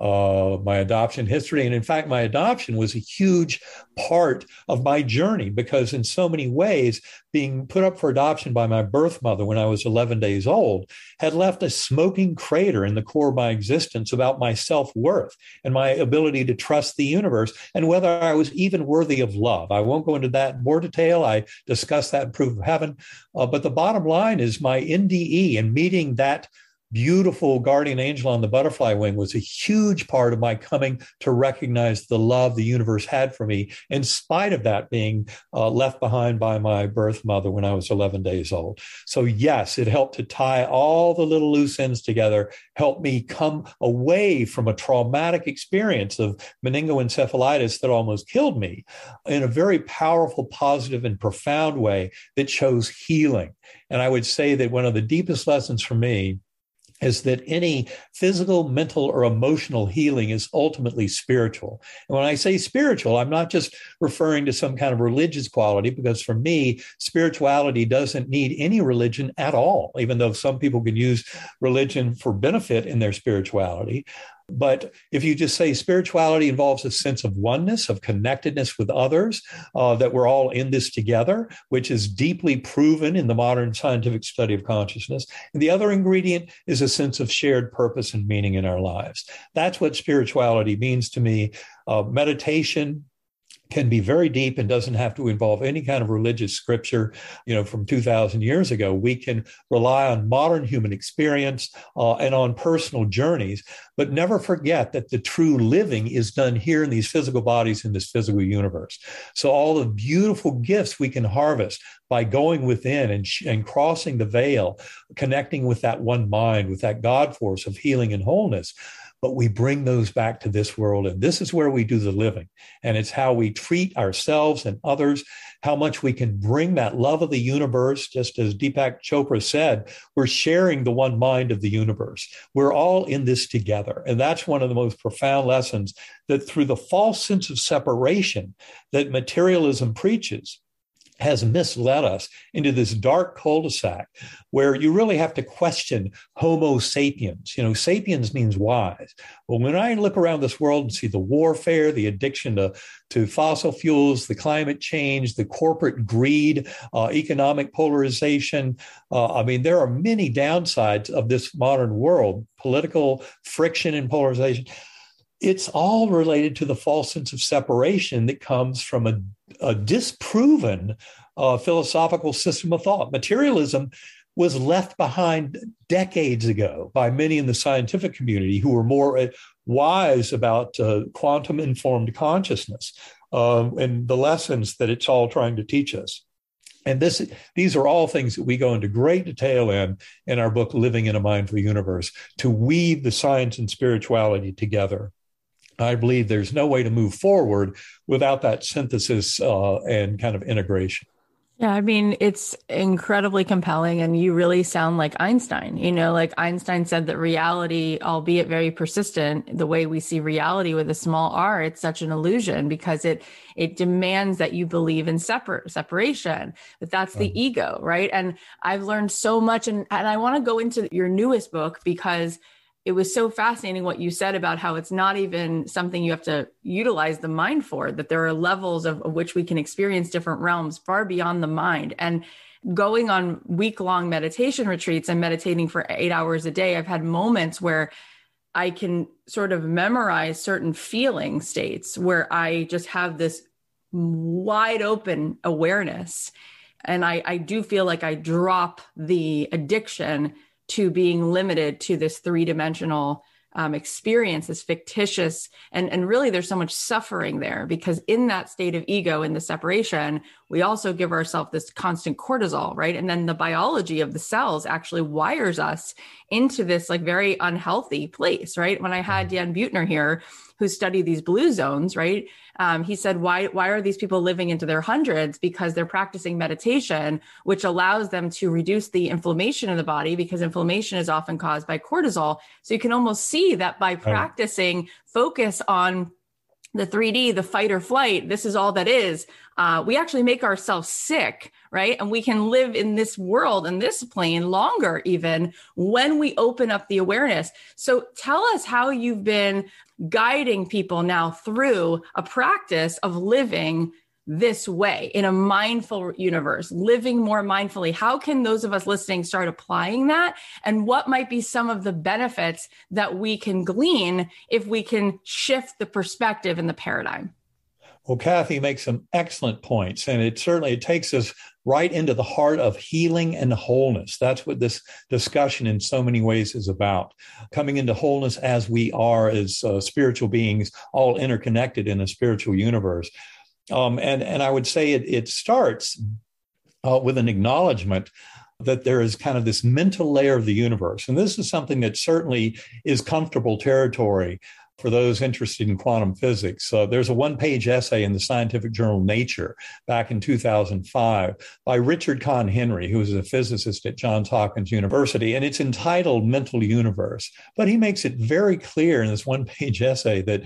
uh, my adoption history. And in fact, my adoption was a huge part of my journey because, in so many ways, being put up for adoption by my birth mother when I was 11 days old had left a smoking crater in the core of my existence about my self worth and my ability to trust the universe and whether I was even worthy of love. I won't go into that in more detail. I discussed that in Proof of Heaven. Uh, but the bottom line is my NDE and meeting that beautiful guardian angel on the butterfly wing was a huge part of my coming to recognize the love the universe had for me, in spite of that being uh, left behind by my birth mother when I was 11 days old. So, yes, it helped to tie all the little loose ends together, helped me come away from a traumatic experience of meningoencephalitis that almost killed me in a very powerful, positive, and profound way that shows healing. And I would say that one of the deepest lessons for me is that any physical, mental, or emotional healing is ultimately spiritual. And when I say spiritual, I'm not just referring to some kind of religious quality, because for me, spirituality doesn't need any religion at all, even though some people can use religion for benefit in their spirituality. But if you just say spirituality involves a sense of oneness, of connectedness with others, uh, that we're all in this together, which is deeply proven in the modern scientific study of consciousness. And the other ingredient is a sense of shared purpose and meaning in our lives. That's what spirituality means to me. Uh, meditation, can be very deep and doesn't have to involve any kind of religious scripture, you know, from 2000 years ago. We can rely on modern human experience uh, and on personal journeys, but never forget that the true living is done here in these physical bodies in this physical universe. So all the beautiful gifts we can harvest by going within and, and crossing the veil, connecting with that one mind, with that God force of healing and wholeness but we bring those back to this world. And this is where we do the living. And it's how we treat ourselves and others, how much we can bring that love of the universe. Just as Deepak Chopra said, we're sharing the one mind of the universe. We're all in this together. And that's one of the most profound lessons that through the false sense of separation that materialism preaches, has misled us into this dark cul-de-sac where you really have to question homo sapiens. You know sapiens means wise. Well when i look around this world and see the warfare the addiction to, to fossil fuels the climate change the corporate greed uh, economic polarization uh, i mean there are many downsides of this modern world political friction and polarization. It's all related to the false sense of separation that comes from a, a disproven uh, philosophical system of thought. Materialism was left behind decades ago by many in the scientific community who were more uh, wise about uh, quantum informed consciousness um, and the lessons that it's all trying to teach us. And this, these are all things that we go into great detail in in our book, Living in a Mindful Universe, to weave the science and spirituality together. I believe there's no way to move forward without that synthesis uh, and kind of integration. Yeah, I mean, it's incredibly compelling, and you really sound like Einstein. You know, like Einstein said that reality, albeit very persistent, the way we see reality with a small r, it's such an illusion because it it demands that you believe in separate separation. But that's the ego, right? And I've learned so much, and and I want to go into your newest book because it was so fascinating what you said about how it's not even something you have to utilize the mind for, that there are levels of, of which we can experience different realms far beyond the mind. And going on week long meditation retreats and meditating for eight hours a day, I've had moments where I can sort of memorize certain feeling states where I just have this wide open awareness. And I, I do feel like I drop the addiction to being limited to this three dimensional um, experience, this fictitious, and, and really there's so much suffering there because in that state of ego, in the separation, we also give ourselves this constant cortisol, right? And then the biology of the cells actually wires us into this like very unhealthy place, right? When I had mm-hmm. Dan Buettner here, who study these blue zones, right? Um, he said, why, why are these people living into their hundreds? Because they're practicing meditation, which allows them to reduce the inflammation in the body because inflammation is often caused by cortisol. So you can almost see that by practicing focus on the 3D, the fight or flight, this is all that is. Uh, we actually make ourselves sick, right? And we can live in this world and this plane longer, even when we open up the awareness. So tell us how you've been guiding people now through a practice of living this way in a mindful universe, living more mindfully. How can those of us listening start applying that? And what might be some of the benefits that we can glean if we can shift the perspective and the paradigm? Well, Cathy makes some excellent points, and it certainly it takes us right into the heart of healing and wholeness. That's what this discussion, in so many ways, is about. Coming into wholeness as we are, as uh, spiritual beings, all interconnected in a spiritual universe. Um, and and I would say it, it starts uh, with an acknowledgement that there is kind of this mental layer of the universe, and this is something that certainly is comfortable territory for those interested in quantum physics. Uh, there's a one page essay in the scientific journal Nature back in 2005 by Richard Conn Henry, who is a physicist at Johns Hopkins University, and it's entitled Mental Universe. But he makes it very clear in this one page essay that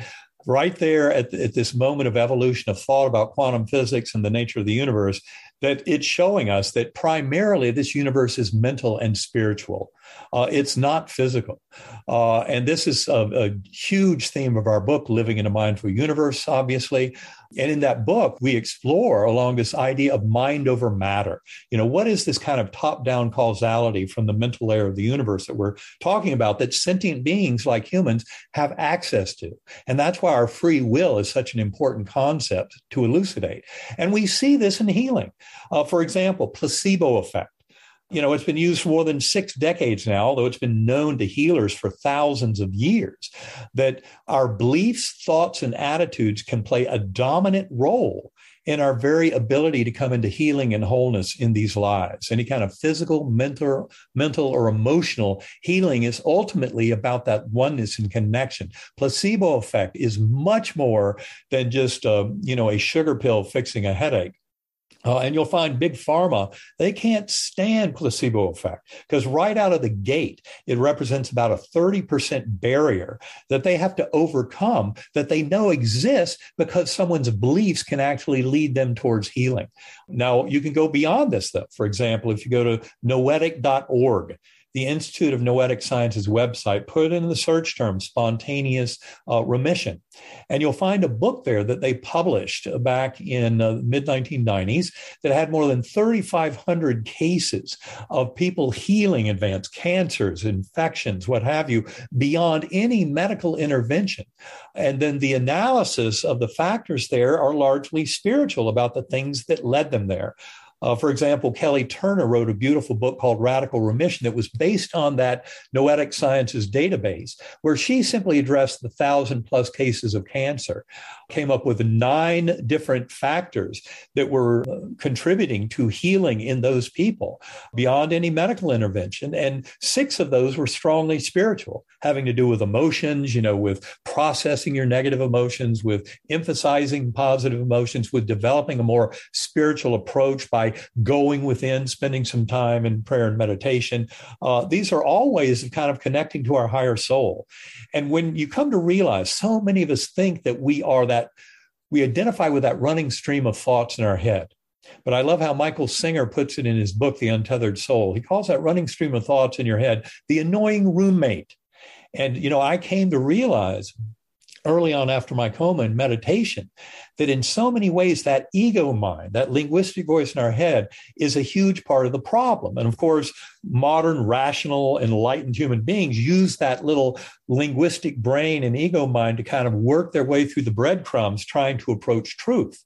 right there at, at this moment of evolution of thought about quantum physics and the nature of the universe, that it's showing us that primarily this universe is mental and spiritual. Uh, it's not physical. Uh, and this is a, a, huge theme of our book, Living in a Mindful Universe, obviously. And in that book, we explore along this idea of mind over matter. You know, what is this kind of top down causality from the mental layer of the universe that we're talking about that sentient beings like humans have access to? And that's why our free will is such an important concept to elucidate. And we see this in healing. Uh, for example, placebo effect. You know, it's been used for more than six decades now, although it's been known to healers for thousands of years, that our beliefs, thoughts, and attitudes can play a dominant role in our very ability to come into healing and wholeness in these lives. Any kind of physical, mental, mental or emotional healing is ultimately about that oneness and connection. Placebo effect is much more than just, a, uh, you know, a sugar pill fixing a headache. Uh, and you'll find big pharma, they can't stand placebo effect because right out of the gate, it represents about a 30% barrier that they have to overcome that they know exists because someone's beliefs can actually lead them towards healing. Now, you can go beyond this, though. For example, if you go to noetic.org, the Institute of Noetic Sciences website, put in the search term spontaneous uh, remission. And you'll find a book there that they published back in uh, mid 1990s that had more than 3,500 cases of people healing advanced cancers, infections, what have you, beyond any medical intervention. And then the analysis of the factors there are largely spiritual about the things that led them there. Uh, for example, Kelly Turner wrote a beautiful book called Radical Remission that was based on that Noetic Sciences database, where she simply addressed the thousand plus cases of cancer, came up with nine different factors that were uh, contributing to healing in those people beyond any medical intervention. And six of those were strongly spiritual, having to do with emotions, you know, with processing your negative emotions, with emphasizing positive emotions, with developing a more spiritual approach by going within, spending some time in prayer and meditation. Uh, these are all ways of kind of connecting to our higher soul. And when you come to realize so many of us think that we are that, we identify with that running stream of thoughts in our head. But I love how Michael Singer puts it in his book, The Untethered Soul. He calls that running stream of thoughts in your head the annoying roommate. And, you know, I came to realize early on after my coma in meditation that in so many ways that ego mind that linguistic voice in our head is a huge part of the problem. And of course modern rational enlightened human beings use that little linguistic brain and ego mind to kind of work their way through the breadcrumbs trying to approach truth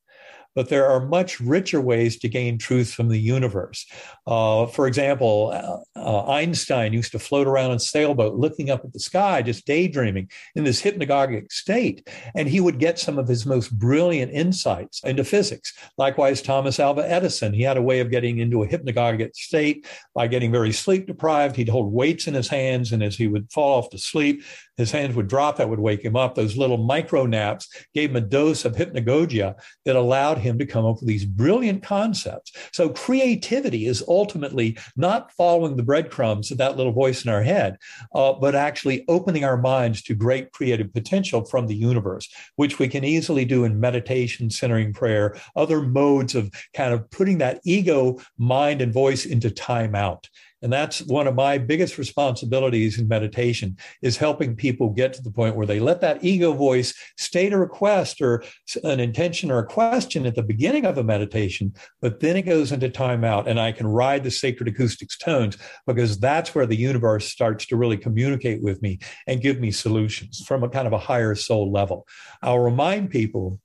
but there are much richer ways to gain truth from the universe. Uh, for example, uh, uh, Einstein used to float around in a sailboat looking up at the sky, just daydreaming in this hypnagogic state, and he would get some of his most brilliant insights into physics. Likewise, Thomas Alva Edison, he had a way of getting into a hypnagogic state by getting very sleep deprived. He'd hold weights in his hands, and as he would fall off to sleep, his hands would drop, that would wake him up. Those little micro naps gave him a dose of hypnagogia that allowed him to come up with these brilliant concepts. So creativity is ultimately not following the breadcrumbs of that little voice in our head, uh, but actually opening our minds to great creative potential from the universe, which we can easily do in meditation, centering prayer, other modes of kind of putting that ego, mind, and voice into timeout. And that's one of my biggest responsibilities in meditation is helping people get to the point where they let that ego voice state a request or an intention or a question at the beginning of a meditation, but then it goes into timeout and I can ride the sacred acoustics tones because that's where the universe starts to really communicate with me and give me solutions from a kind of a higher soul level. I'll remind people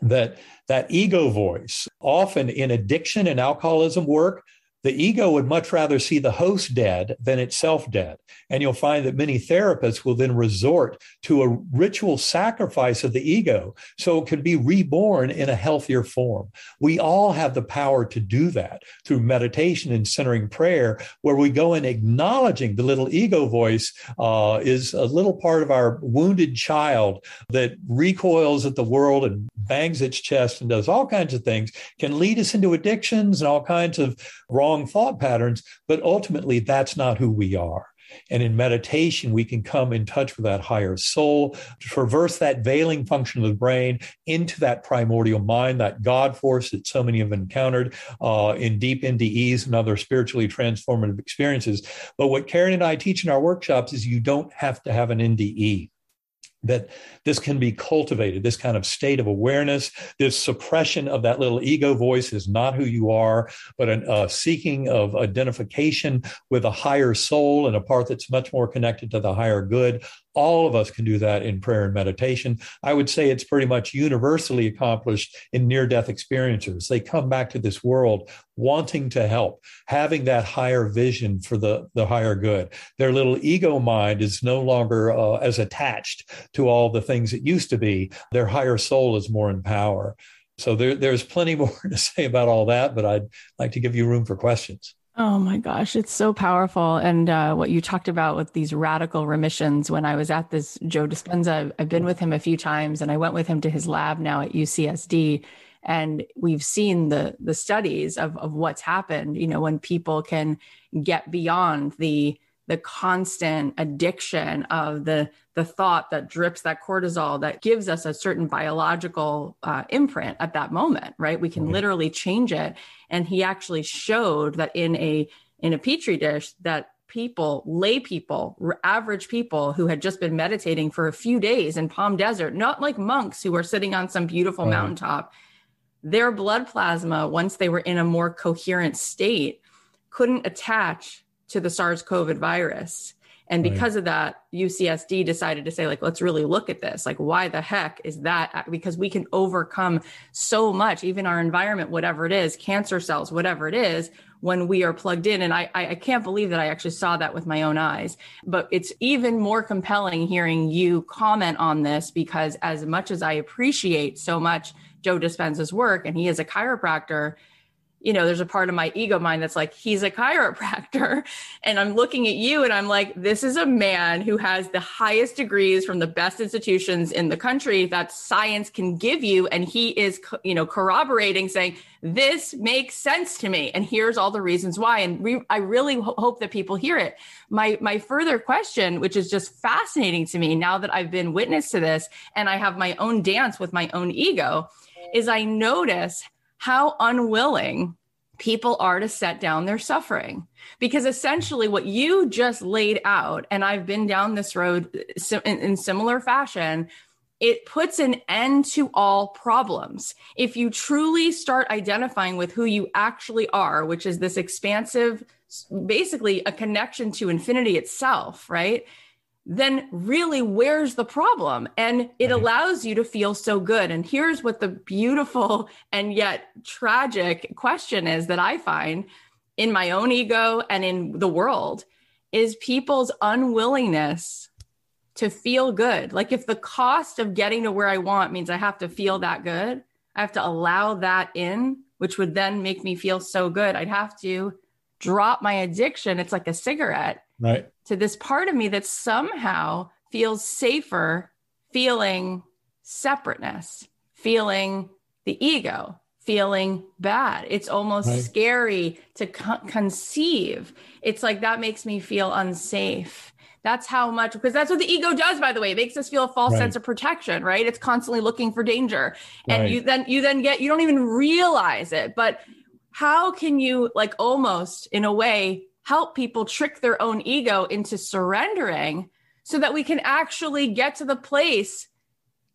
that that ego voice often in addiction and alcoholism work the ego would much rather see the host dead than itself dead. And you'll find that many therapists will then resort to a ritual sacrifice of the ego so it can be reborn in a healthier form. We all have the power to do that through meditation and centering prayer, where we go in acknowledging the little ego voice uh, is a little part of our wounded child that recoils at the world and bangs its chest and does all kinds of things, can lead us into addictions and all kinds of wrong wrong thought patterns, but ultimately that's not who we are. And in meditation, we can come in touch with that higher soul, traverse that veiling function of the brain into that primordial mind, that God force that so many have encountered uh, in deep NDEs and other spiritually transformative experiences. But what Karen and I teach in our workshops is you don't have to have an NDE that this can be cultivated this kind of state of awareness this suppression of that little ego voice is not who you are but a uh, seeking of identification with a higher soul and a part that's much more connected to the higher good all of us can do that in prayer and meditation. I would say it's pretty much universally accomplished in near death experiencers. They come back to this world wanting to help, having that higher vision for the, the higher good. Their little ego mind is no longer uh, as attached to all the things it used to be. Their higher soul is more in power. So there, there's plenty more to say about all that, but I'd like to give you room for questions. Oh my gosh, it's so powerful. And uh, what you talked about with these radical remissions, when I was at this Joe Dispenza, I've been with him a few times and I went with him to his lab now at UCSD. And we've seen the the studies of, of what's happened, you know, when people can get beyond the the constant addiction of the the thought that drips that cortisol that gives us a certain biological uh, imprint at that moment right we can right. literally change it and he actually showed that in a in a petri dish that people lay people average people who had just been meditating for a few days in palm desert not like monks who were sitting on some beautiful right. mountaintop their blood plasma once they were in a more coherent state couldn't attach to the SARS CoV virus. And because right. of that, UCSD decided to say, like, let's really look at this. Like, why the heck is that? Uh, because we can overcome so much, even our environment, whatever it is, cancer cells, whatever it is, when we are plugged in. And I, I can't believe that I actually saw that with my own eyes. But it's even more compelling hearing you comment on this because as much as I appreciate so much Joe Dispenza's work, and he is a chiropractor, you know, there's a part of my ego mind that's like, he's a chiropractor. And I'm looking at you and I'm like, this is a man who has the highest degrees from the best institutions in the country that science can give you. And he is, you know, corroborating, saying, this makes sense to me. And here's all the reasons why. And re- I really ho- hope that people hear it. My, my further question, which is just fascinating to me now that I've been witness to this and I have my own dance with my own ego, is I notice how unwilling people are to set down their suffering. Because essentially, what you just laid out, and I've been down this road uh, in, similar fashion, it puts an end to all problems. If you truly start identifying with who you actually are, which is this expansive, basically a connection to infinity itself, right? Then really where's the problem? And it allows you to feel so good. And here's what the beautiful and yet tragic question is that I find in my own ego and in the world is people's unwillingness to feel good. Like if the cost of getting to where I want means I have to feel that good, I have to allow that in, which would then make me feel so good. I'd have to drop my addiction. It's like a cigarette right to this part of me that somehow feels safer feeling separateness feeling the ego feeling bad it's almost right. scary to co- conceive it's like that makes me feel unsafe that's how much because that's what the ego does by the way it makes us feel a false right. sense of protection right it's constantly looking for danger and right. you then you then get you don't even realize it but how can you like almost in a way help people trick their own ego into surrendering so that we can actually get to the place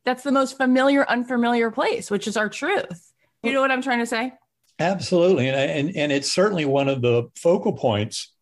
that's the most familiar, unfamiliar place, which is our truth. You know what I'm trying to say? Absolutely. And, and, and it's certainly one of the focal points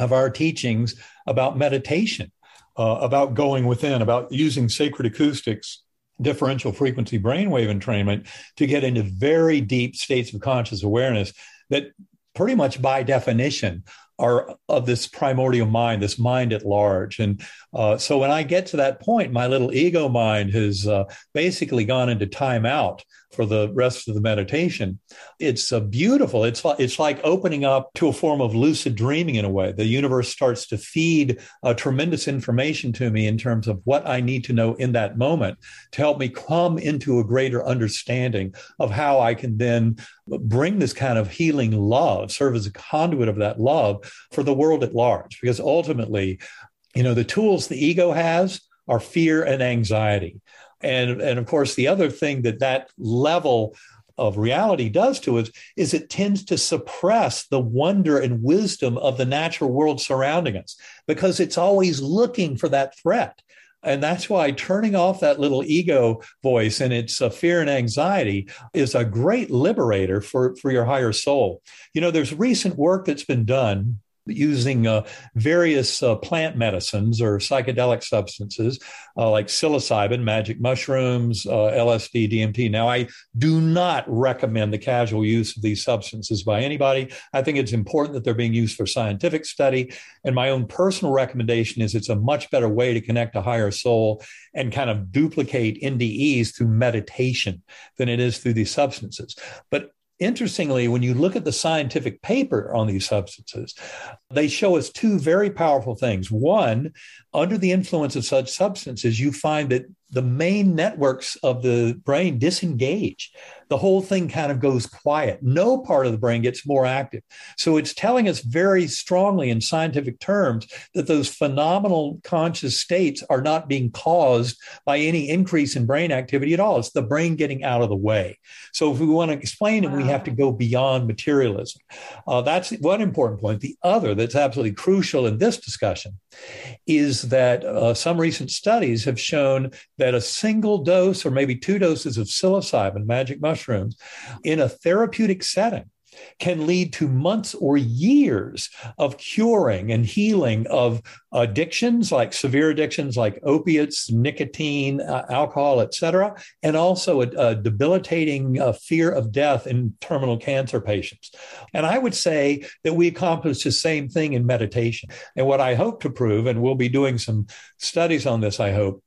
of our teachings about meditation, uh, about going within, about using sacred acoustics, differential frequency brainwave entrainment to get into very deep states of conscious awareness that pretty much by definition are of this primordial mind, this mind at large. And uh, so when I get to that point, my little ego mind has uh, basically gone into timeout for the rest of the meditation. It's uh, beautiful. It's like, it's like opening up to a form of lucid dreaming in a way. The universe starts to feed uh, tremendous information to me in terms of what I need to know in that moment to help me come into a greater understanding of how I can then bring this kind of healing love, serve as a conduit of that love for the world at large. Because ultimately, you know, the tools the ego has are fear and anxiety. And, and of course, the other thing that that level of reality does to us is it tends to suppress the wonder and wisdom of the natural world surrounding us because it's always looking for that threat. And that's why turning off that little ego voice and its uh, fear and anxiety is a great liberator for, for your higher soul. You know, there's recent work that's been done using uh, various uh, plant medicines or psychedelic substances uh, like psilocybin, magic mushrooms, uh, LSD, DMT. Now, I do not recommend the casual use of these substances by anybody. I think it's important that they're being used for scientific study. And my own personal recommendation is it's a much better way to connect a higher soul and kind of duplicate NDEs through meditation than it is through these substances. But interestingly, when you look at the scientific paper on these substances, they show us two very powerful things. One, under the influence of such substances, you find that the main networks of the brain disengage. The whole thing kind of goes quiet. No part of the brain gets more active. So it's telling us very strongly in scientific terms that those phenomenal conscious states are not being caused by any increase in brain activity at all. It's the brain getting out of the way. So if we want to explain it, we have to go beyond materialism. Uh, that's one important point. The other that's absolutely crucial in this discussion is that uh, some recent studies have shown that a single dose or maybe two doses of psilocybin, magic mushrooms, in a therapeutic setting can lead to months or years of curing and healing of addictions like severe addictions like opiates nicotine uh, alcohol etc and also a, a debilitating uh, fear of death in terminal cancer patients. And i would say that we accomplish the same thing in meditation. And what i hope to prove and we'll be doing some studies on this i hope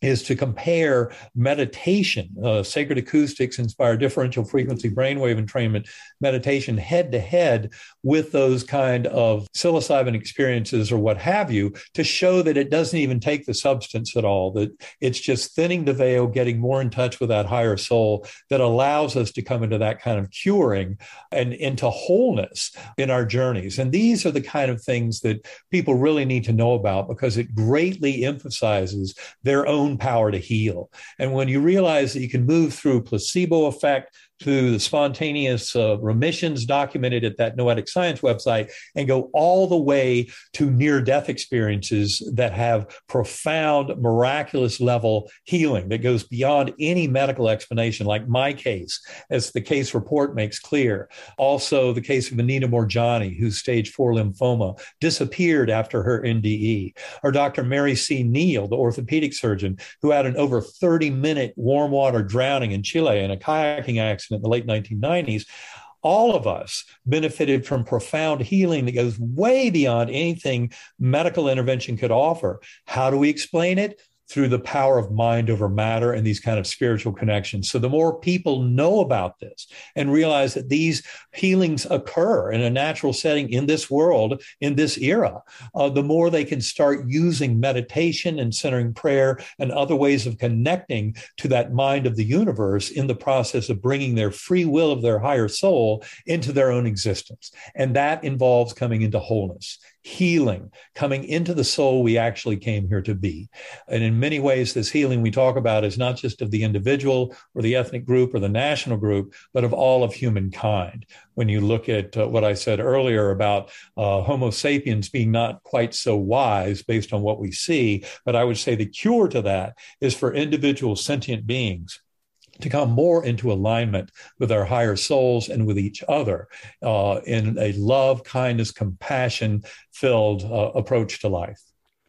is to compare meditation, uh, sacred acoustics, inspired differential frequency brainwave entrainment meditation head to head with those kind of psilocybin experiences or what have you to show that it doesn't even take the substance at all, that it's just thinning the veil, getting more in touch with that higher soul that allows us to come into that kind of curing and into wholeness in our journeys. And these are the kind of things that people really need to know about because it greatly emphasizes their own own power to heal. And when you realize that you can move through placebo effect, to the spontaneous uh, remissions documented at that Noetic Science website and go all the way to near death experiences that have profound, miraculous level healing that goes beyond any medical explanation, like my case, as the case report makes clear. Also, the case of Anita Moorjani, whose stage four lymphoma disappeared after her NDE, or Dr. Mary C. Neal, the orthopedic surgeon, who had an over 30 minute warm water drowning in Chile in a kayaking accident in the late 1990s, all of us benefited from profound healing that goes way beyond anything medical intervention could offer. How do we explain it? Through the power of mind over matter and these kind of spiritual connections. So the more people know about this and realize that these healings occur in a natural setting in this world, in this era, uh, the more they can start using meditation and centering prayer and other ways of connecting to that mind of the universe in the process of bringing their free will of their higher soul into their own existence. And that involves coming into wholeness healing coming into the soul we actually came here to be. And in many ways, this healing we talk about is not just of the individual or the ethnic group or the national group, but of all of humankind. When you look at uh, what I said earlier about uh, Homo sapiens being not quite so wise based on what we see, but I would say the cure to that is for individual sentient beings to come more into alignment with our higher souls and with each other uh, in a love, kindness, compassion filled uh, approach to life.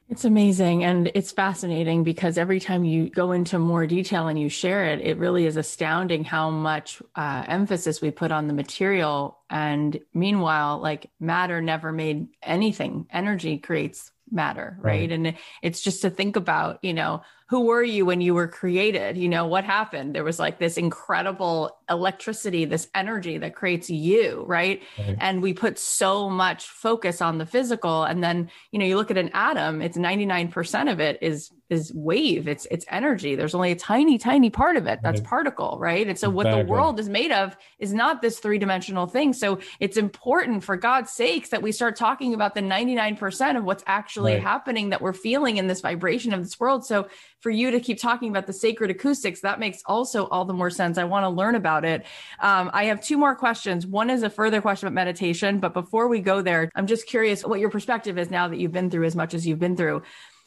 It's amazing and it's fascinating because every time you go into more detail and you share it, it really is astounding how much uh, emphasis we put on the material. And meanwhile, like matter never made anything. Energy creates matter, right? right? And it's just to think about, you know, who were you when you were created? You know, what happened? There was like this incredible electricity, this energy that creates you, right? right? And we put so much focus on the physical. And then, you know, you look at an atom, it's 99% of it is is wave it's it's energy there's only a tiny tiny part of it that's right. particle right and so what the world is made of is not this three-dimensional thing so it's important for god's sakes that we start talking about the 99% of what's actually right. happening that we're feeling in this vibration of this world so for you to keep talking about the sacred acoustics that makes also all the more sense. I want to learn about it. Um, i have two more questions. One is a further question about meditation but before we go there i'm just curious what your perspective is now that you've been through as much as you've been through.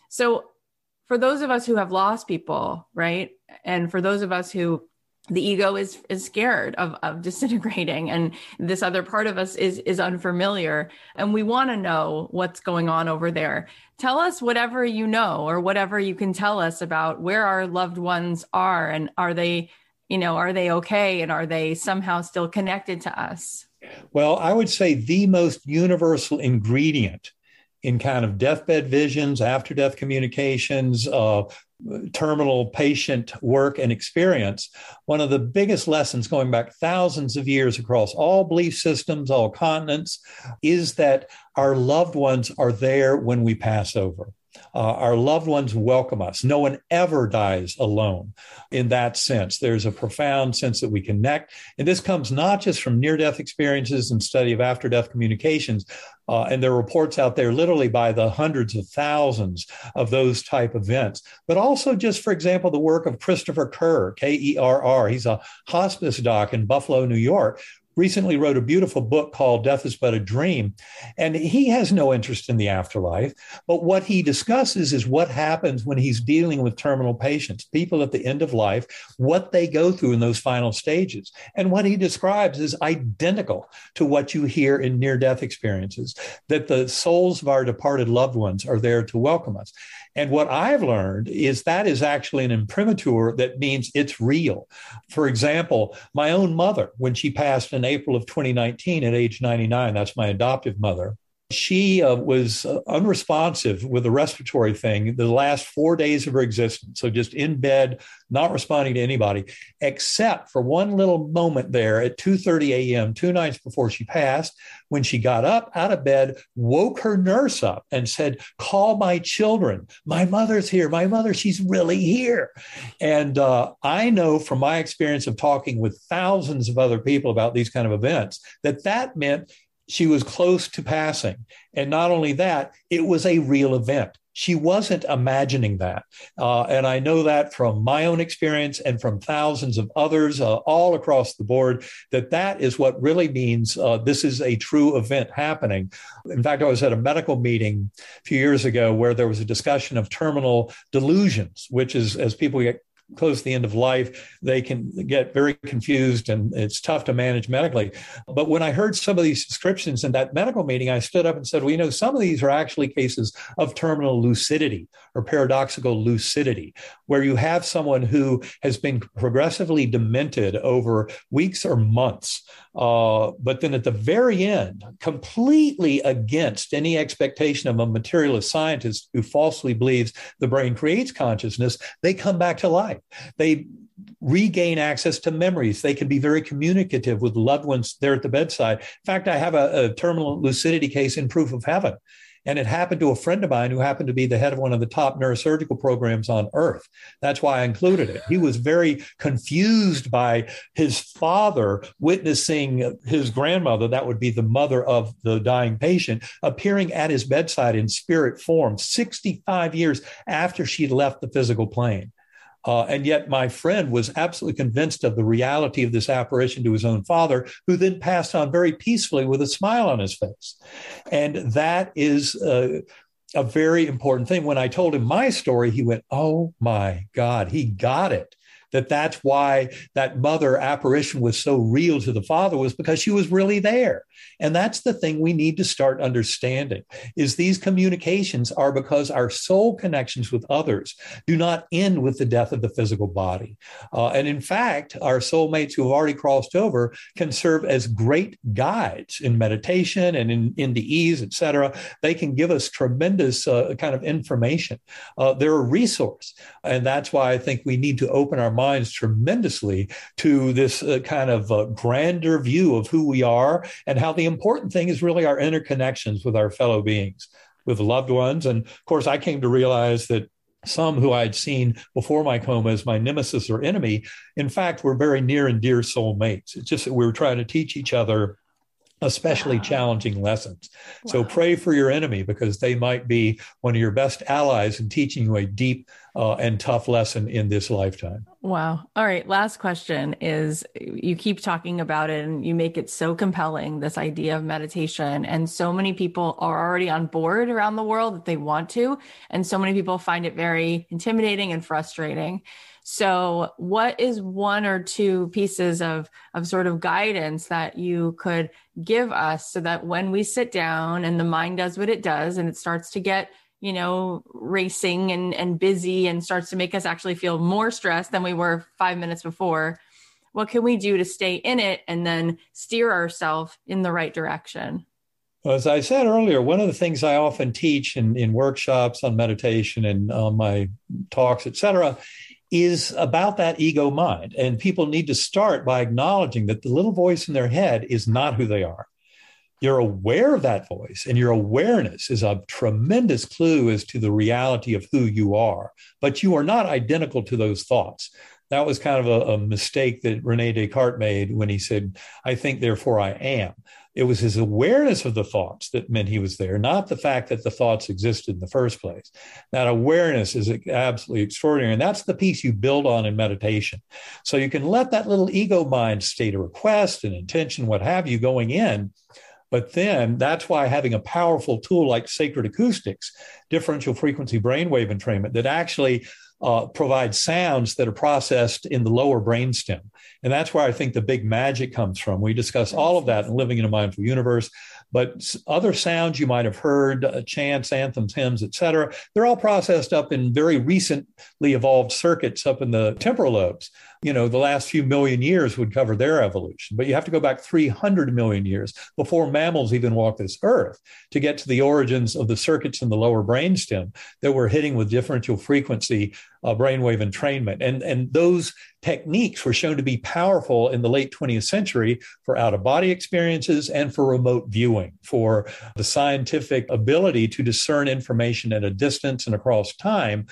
So for those of us who have lost people, right? And for those of us who the ego is is scared of of disintegrating and this other part of us is is unfamiliar and we want to know what's going on over there. Tell us whatever you know or whatever you can tell us about where our loved ones are and are they you know are they okay and are they somehow still connected to us? Well i would say the most universal ingredient in kind of deathbed visions, after death communications, uh, terminal patient work and experience, one of the biggest lessons going back thousands of years across all belief systems, all continents, is that our loved ones are there when we pass over. Uh, our loved ones welcome us. No one ever dies alone in that sense. There's a profound sense that we connect. And this comes not just from near death experiences and study of after death communications. Uh, and there are reports out there literally by the hundreds of thousands of those type events, but also just, for example, the work of Christopher Kerr, K E R R. He's a hospice doc in Buffalo, New York, recently wrote a beautiful book called Death is But a Dream. And he has no interest in the afterlife. But what he discusses is what happens when he's dealing with terminal patients, people at the end of life, what they go through in those final stages. And what he describes is identical to what you hear in near death experiences that the souls of our departed loved ones are there to welcome us. And what I've learned is that is actually an imprimatur that means it's real. For example, my own mother, when she passed in April of 2019 at age 99, that's my adoptive mother, she uh, was uh, unresponsive with the respiratory thing the last four days of her existence. So just in bed, not responding to anybody, except for one little moment there at 2:30 a.m. two nights before she passed, when she got up out of bed, woke her nurse up and said, "Call my children. My mother's here. My mother, she's really here." And uh, I know from my experience of talking with thousands of other people about these kind of events that that meant she was close to passing. And not only that, it was a real event. She wasn't imagining that. Uh, and I know that from my own experience and from thousands of others uh, all across the board, that that is what really means uh, this is a true event happening. In fact, I was at a medical meeting a few years ago where there was a discussion of terminal delusions, which is as people get close to the end of life, they can get very confused and it's tough to manage medically. But when I heard some of these descriptions in that medical meeting, I stood up and said, well, you know, some of these are actually cases of terminal lucidity or paradoxical lucidity, where you have someone who has been progressively demented over weeks or months. Uh, but then at the very end, completely against any expectation of a materialist scientist who falsely believes the brain creates consciousness, they come back to life. They regain access to memories. They can be very communicative with loved ones there at the bedside. In fact, I have a, a terminal lucidity case in Proof of Heaven. And it happened to a friend of mine who happened to be the head of one of the top neurosurgical programs on earth. That's why I included it. He was very confused by his father witnessing his grandmother, that would be the mother of the dying patient, appearing at his bedside in spirit form 65 years after she left the physical plane. Uh, and yet, my friend was absolutely convinced of the reality of this apparition to his own father, who then passed on very peacefully with a smile on his face. And that is uh, a very important thing. When I told him my story, he went, Oh my God, he got it. That that's why that mother apparition was so real to the father was because she was really there. And that's the thing we need to start understanding is these communications are because our soul connections with others do not end with the death of the physical body. Uh, and in fact our soulmates who have already crossed over can serve as great guides in meditation and in, in the ease etc they can give us tremendous uh, kind of information. Uh, they're a resource. And that's why i think we need to open our minds tremendously to this uh, kind of uh, grander view of who we are and how the important thing is really our interconnections with our fellow beings, with loved ones. And of course, I came to realize that some who I'd seen before my coma as my nemesis or enemy, in fact, were very near and dear soulmates. It's just that we were trying to teach each other especially wow. challenging lessons. Wow. So pray for your enemy because they might be one of your best allies in teaching you a deep uh, and tough lesson in this lifetime. Wow. All right. Last question is you keep talking about it and you make it so compelling, this idea of meditation. And so many people are already on board around the world that they want to. And so many people find it very intimidating and frustrating. So, what is one or two pieces of, of sort of guidance that you could give us so that when we sit down and the mind does what it does and it starts to get you know, racing and, and busy and starts to make us actually feel more stressed than we were five minutes before. What can we do to stay in it and then steer ourselves in the right direction? As I said earlier, one of the things I often teach in, in workshops on meditation and on my talks, et cetera, is about that ego mind. And people need to start by acknowledging that the little voice in their head is not who they are. You're aware of that voice, and your awareness is a tremendous clue as to the reality of who you are. But you are not identical to those thoughts. That was kind of a, a mistake that Rene Descartes made when he said, I think, therefore I am. It was his awareness of the thoughts that meant he was there, not the fact that the thoughts existed in the first place. That awareness is absolutely extraordinary. And that's the piece you build on in meditation. So you can let that little ego mind state a request, an intention, what have you, going in. But then that's why having a powerful tool like sacred acoustics, differential frequency brainwave entrainment, that actually uh, provide sounds that are processed in the lower brainstem. And that's where I think the big magic comes from. We discuss all of that in Living in a Mindful Universe. But other sounds you might have heard, uh, chants, anthems, hymns, etc., they're all processed up in very recently evolved circuits up in the temporal lobes you know, the last few million years would cover their evolution. But you have to go back 300 million years before mammals even walked this earth to get to the origins of the circuits in the lower brainstem that were hitting with differential frequency uh, brainwave entrainment. And, and those techniques were shown to be powerful in the late 20th century for out of body experiences and for remote viewing, for the scientific ability to discern information at a distance and across time.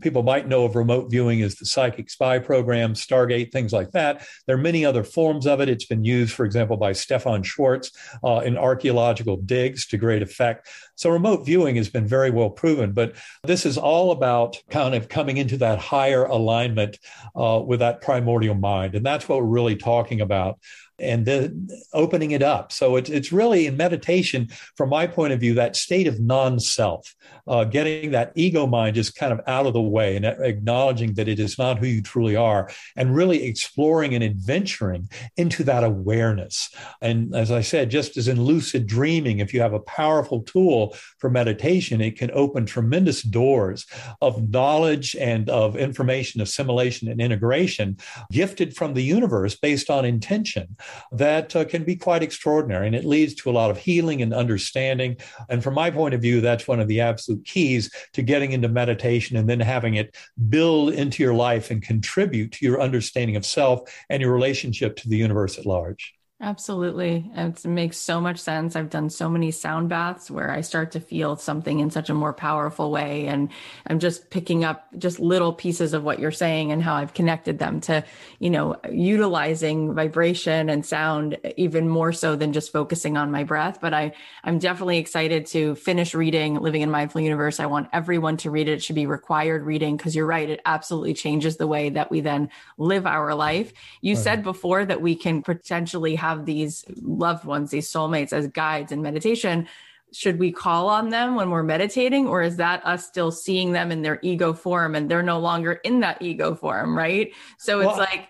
People might know of remote viewing as the psychic spy program, Stargate, things like that. There are many other forms of it. It's been used, for example, by Stephan Schwartz uh, in archaeological digs to great effect. So remote viewing has been very well proven, but this is all about kind of coming into that higher alignment uh, with that primordial mind. And that's what we're really talking about and then opening it up. So it's, it's really in meditation, from my point of view, that state of non self, uh, getting that ego mind just kind of out of the way and acknowledging that it is not who you truly are, and really exploring and adventuring into that awareness. And as I said, just as in lucid dreaming, if you have a powerful tool for meditation, it can open tremendous doors of knowledge and of information assimilation and integration gifted from the universe based on intention that uh, can be quite extraordinary. And it leads to a lot of healing and understanding. And from my point of view, that's one of the absolute keys to getting into meditation and then having it build into your life and contribute to your understanding of self and your relationship to the universe at large. Absolutely. It makes so much sense. I've done so many sound baths where I start to feel something in such a more powerful way. And I'm just picking up just little pieces of what you're saying and how I've connected them to, you know, utilizing vibration and sound even more so than just focusing on my breath. But I, I'm definitely excited to finish reading Living in Mindful Universe. I want everyone to read it. It should be required reading because you're right. It absolutely changes the way that we then live our life. You right. said before that we can potentially have these loved ones, these soulmates as guides in meditation. should we call on them when we're meditating or is that us still seeing them in their ego form and they're no longer in that ego form right so it's well, like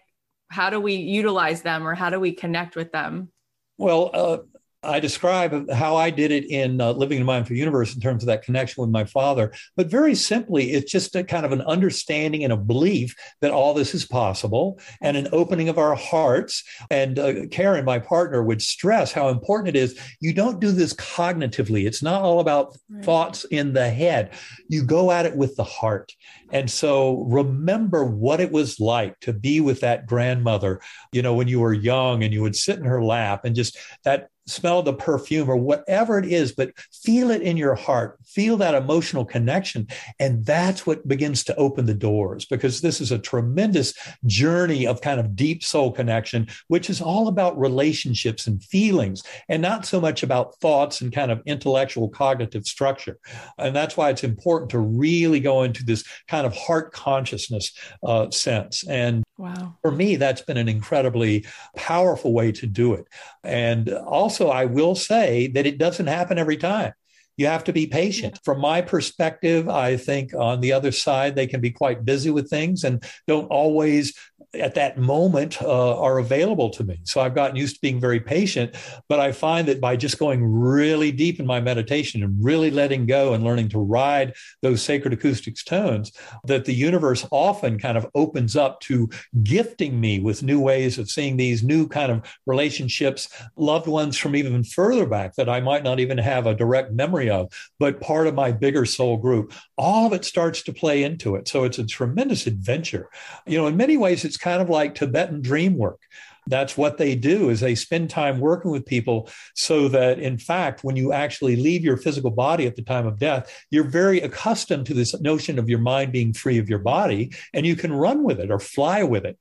how do we utilize them or how do we connect with them well uh, I describe how I did it in uh, Living in a Mindful Universe in terms of that connection with my father. But very simply, it's just a kind of an understanding and a belief that all this is possible and an opening of our hearts. And uh, Karen, my partner, would stress how important it is. You don't do this cognitively, it's not all about right. thoughts in the head. You go at it with the heart. And so remember what it was like to be with that grandmother, you know, when you were young and you would sit in her lap and just that smell the perfume or whatever it is, but feel it in your heart, feel that emotional connection. And that's what begins to open the doors because this is a tremendous journey of kind of deep soul connection, which is all about relationships and feelings and not so much about thoughts and kind of intellectual cognitive structure. And that's why it's important to really go into this kind of heart consciousness uh, sense. And Wow. For me, that's been an incredibly powerful way to do it. And also, I will say that it doesn't happen every time. You have to be patient. From my perspective, I think on the other side, they can be quite busy with things and don't always at that moment uh, are available to me. So I've gotten used to being very patient, but I find that by just going really deep in my meditation and really letting go and learning to ride those sacred acoustics tones, that the universe often kind of opens up to gifting me with new ways of seeing these new kind of relationships, loved ones from even further back that I might not even have a direct memory of, but part of my bigger soul group. All of it starts to play into it. So it's a tremendous adventure. You know, in many ways, it's kind of like Tibetan dream work. That's what they do is they spend time working with people so that in fact when you actually leave your physical body at the time of death you're very accustomed to this notion of your mind being free of your body and you can run with it or fly with it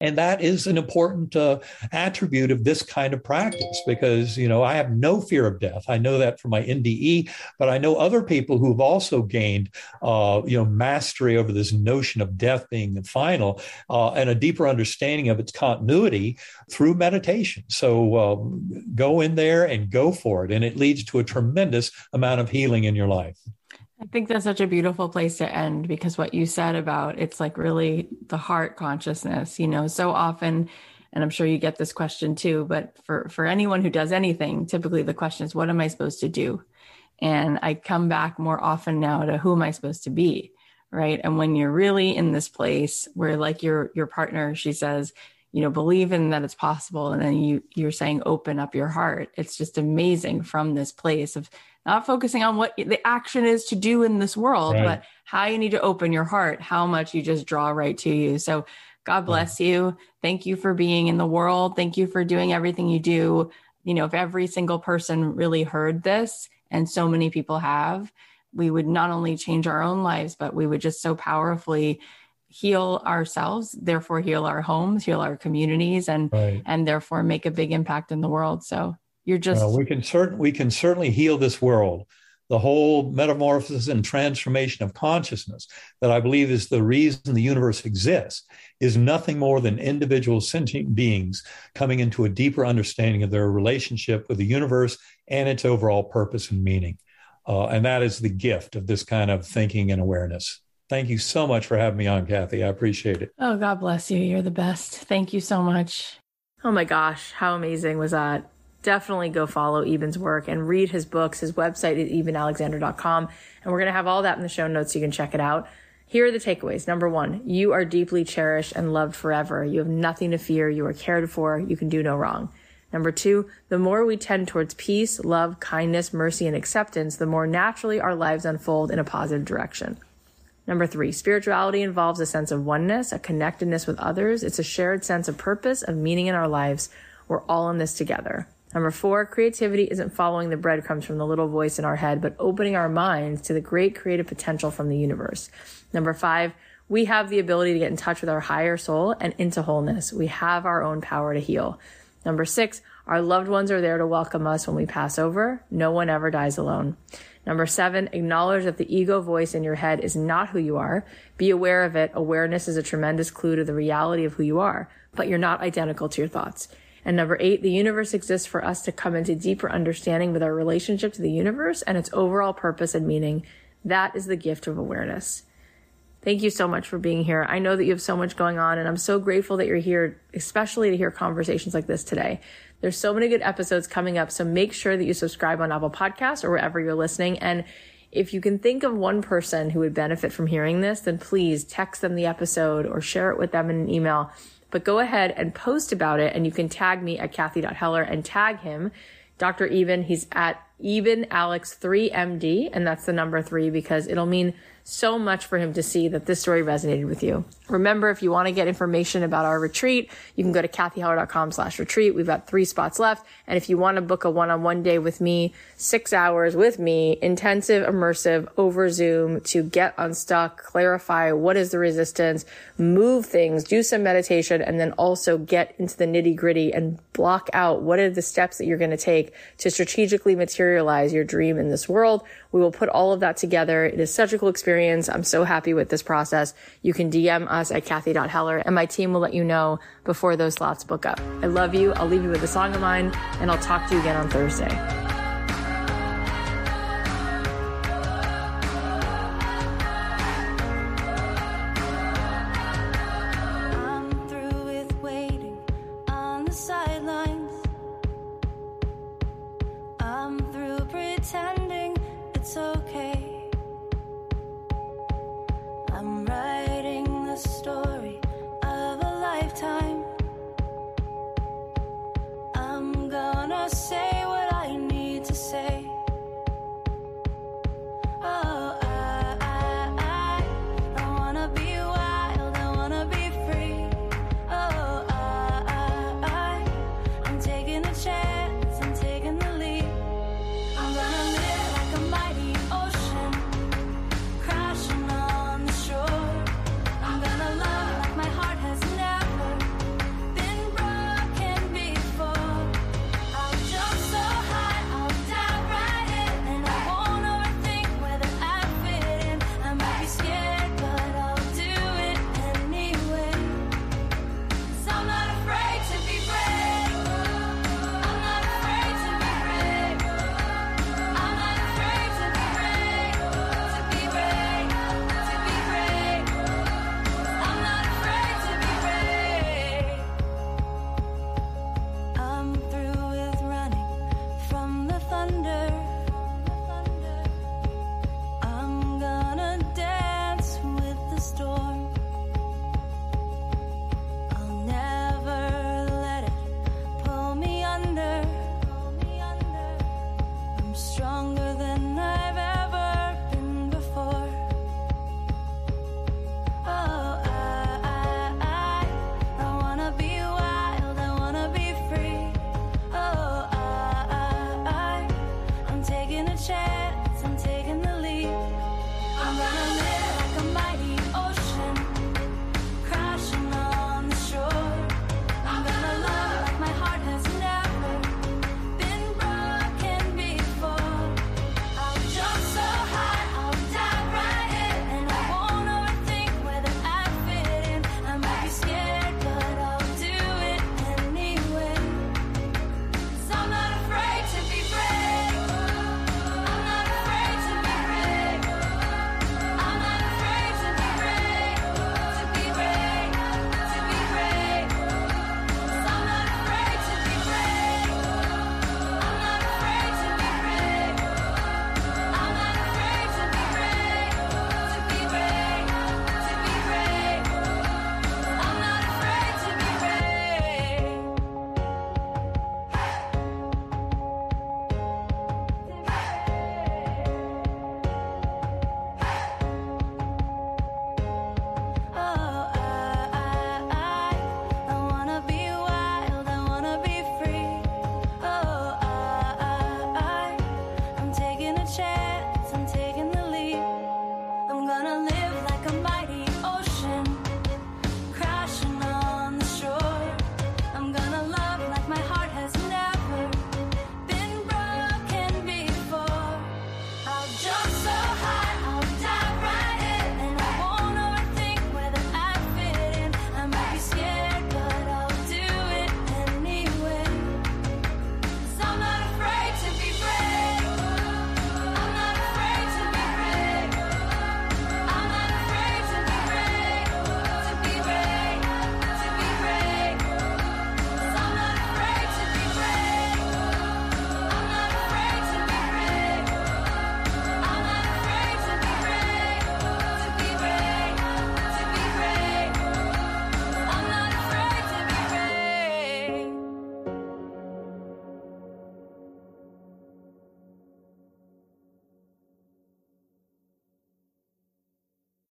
and that is an important uh, attribute of this kind of practice because, you know, I have no fear of death. I know that from my NDE, but I know other people who have also gained, uh, you know, mastery over this notion of death being the final uh, and a deeper understanding of its continuity through meditation. So um, go in there and go for it. And it leads to a tremendous amount of healing in your life. I think that's such a beautiful place to end because what you said about it's like really the heart consciousness, you know, so often and I'm sure you get this question too, but for for anyone who does anything, typically the question is what am I supposed to do? And I come back more often now to who am I supposed to be? Right? And when you're really in this place where like your your partner she says, you know, believe in that it's possible and then you you're saying open up your heart. It's just amazing from this place of not focusing on what the action is to do in this world, right. but how you need to open your heart, how much you just draw right to you. So, God bless right. you. Thank you for being in the world. Thank you for doing everything you do. You know, if every single person really heard this, and so many people have, we would not only change our own lives, but we would just so powerfully heal ourselves therefore heal our homes heal our communities and right. and therefore make a big impact in the world so you're just we can certain we can certainly heal this world. The whole metamorphosis and transformation of consciousness that I believe is the reason the universe exists is nothing more than individual sentient beings coming into a deeper understanding of their relationship with the universe and its overall purpose and meaning. Uh, and that is the gift of this kind of thinking and awareness. Thank you so much for having me on, Cathy. I appreciate it. Oh, God bless you. You're the best. Thank you so much. Oh my gosh, how amazing was that? definitely go follow Eben's work and read his books. His website is ebenalexander.com. And we're going to have all that in the show notes so you can check it out. Here are the takeaways. Number one, you are deeply cherished and loved forever. You have nothing to fear. You are cared for. You can do no wrong. Number two, the more we tend towards peace, love, kindness, mercy, and acceptance, the more naturally our lives unfold in a positive direction. Number three, spirituality involves a sense of oneness, a connectedness with others. It's a shared sense of purpose, of meaning in our lives. We're all in this together. Number four, creativity isn't following the breadcrumbs from the little voice in our head, but opening our minds to the great creative potential from the universe. Number five, we have the ability to get in touch with our higher soul and into wholeness. We have our own power to heal. Number six, our loved ones are there to welcome us when we pass over. No one ever dies alone. Number seven, acknowledge that the ego voice in your head is not who you are. Be aware of it. Awareness is a tremendous clue to the reality of who you are, but you're not identical to your thoughts. And number eight, the universe exists for us to come into deeper understanding with our relationship to the universe and its overall purpose and meaning. That is the gift of awareness. Thank you so much for being here. I know that you have so much going on and I'm so grateful that you're here, especially to hear conversations like this today. There's so many good episodes coming up. So make sure that you subscribe on Apple Podcasts or wherever you're listening. And if you can think of one person who would benefit from hearing this, then please text them the episode or share it with them in an email. But go ahead and post about it and you can tag me at Cathy.Heller and tag him, Dr. Eben, He's at Eben Alex 3MD. And that's the number three because it'll mean so much for him to see that this story resonated with you. Remember, if you want to get information about our retreat, you can go to cathyheller.com slash retreat. We've got three spots left. And if you want to book a one-on-one day with me, six hours with me, intensive, immersive over Zoom to get unstuck, clarify what is the resistance, move things, do some meditation, and then also get into the nitty gritty and block out what are the steps that you're going to take to strategically materialize your dream in this world. We will put all of that together. It is such a cool experience. I'm so happy with this process. You can DM us at Cathy.Heller and my team will let you know before those slots book up. I love you. I'll leave you with a song of mine and I'll talk to you again on Thursday. strong.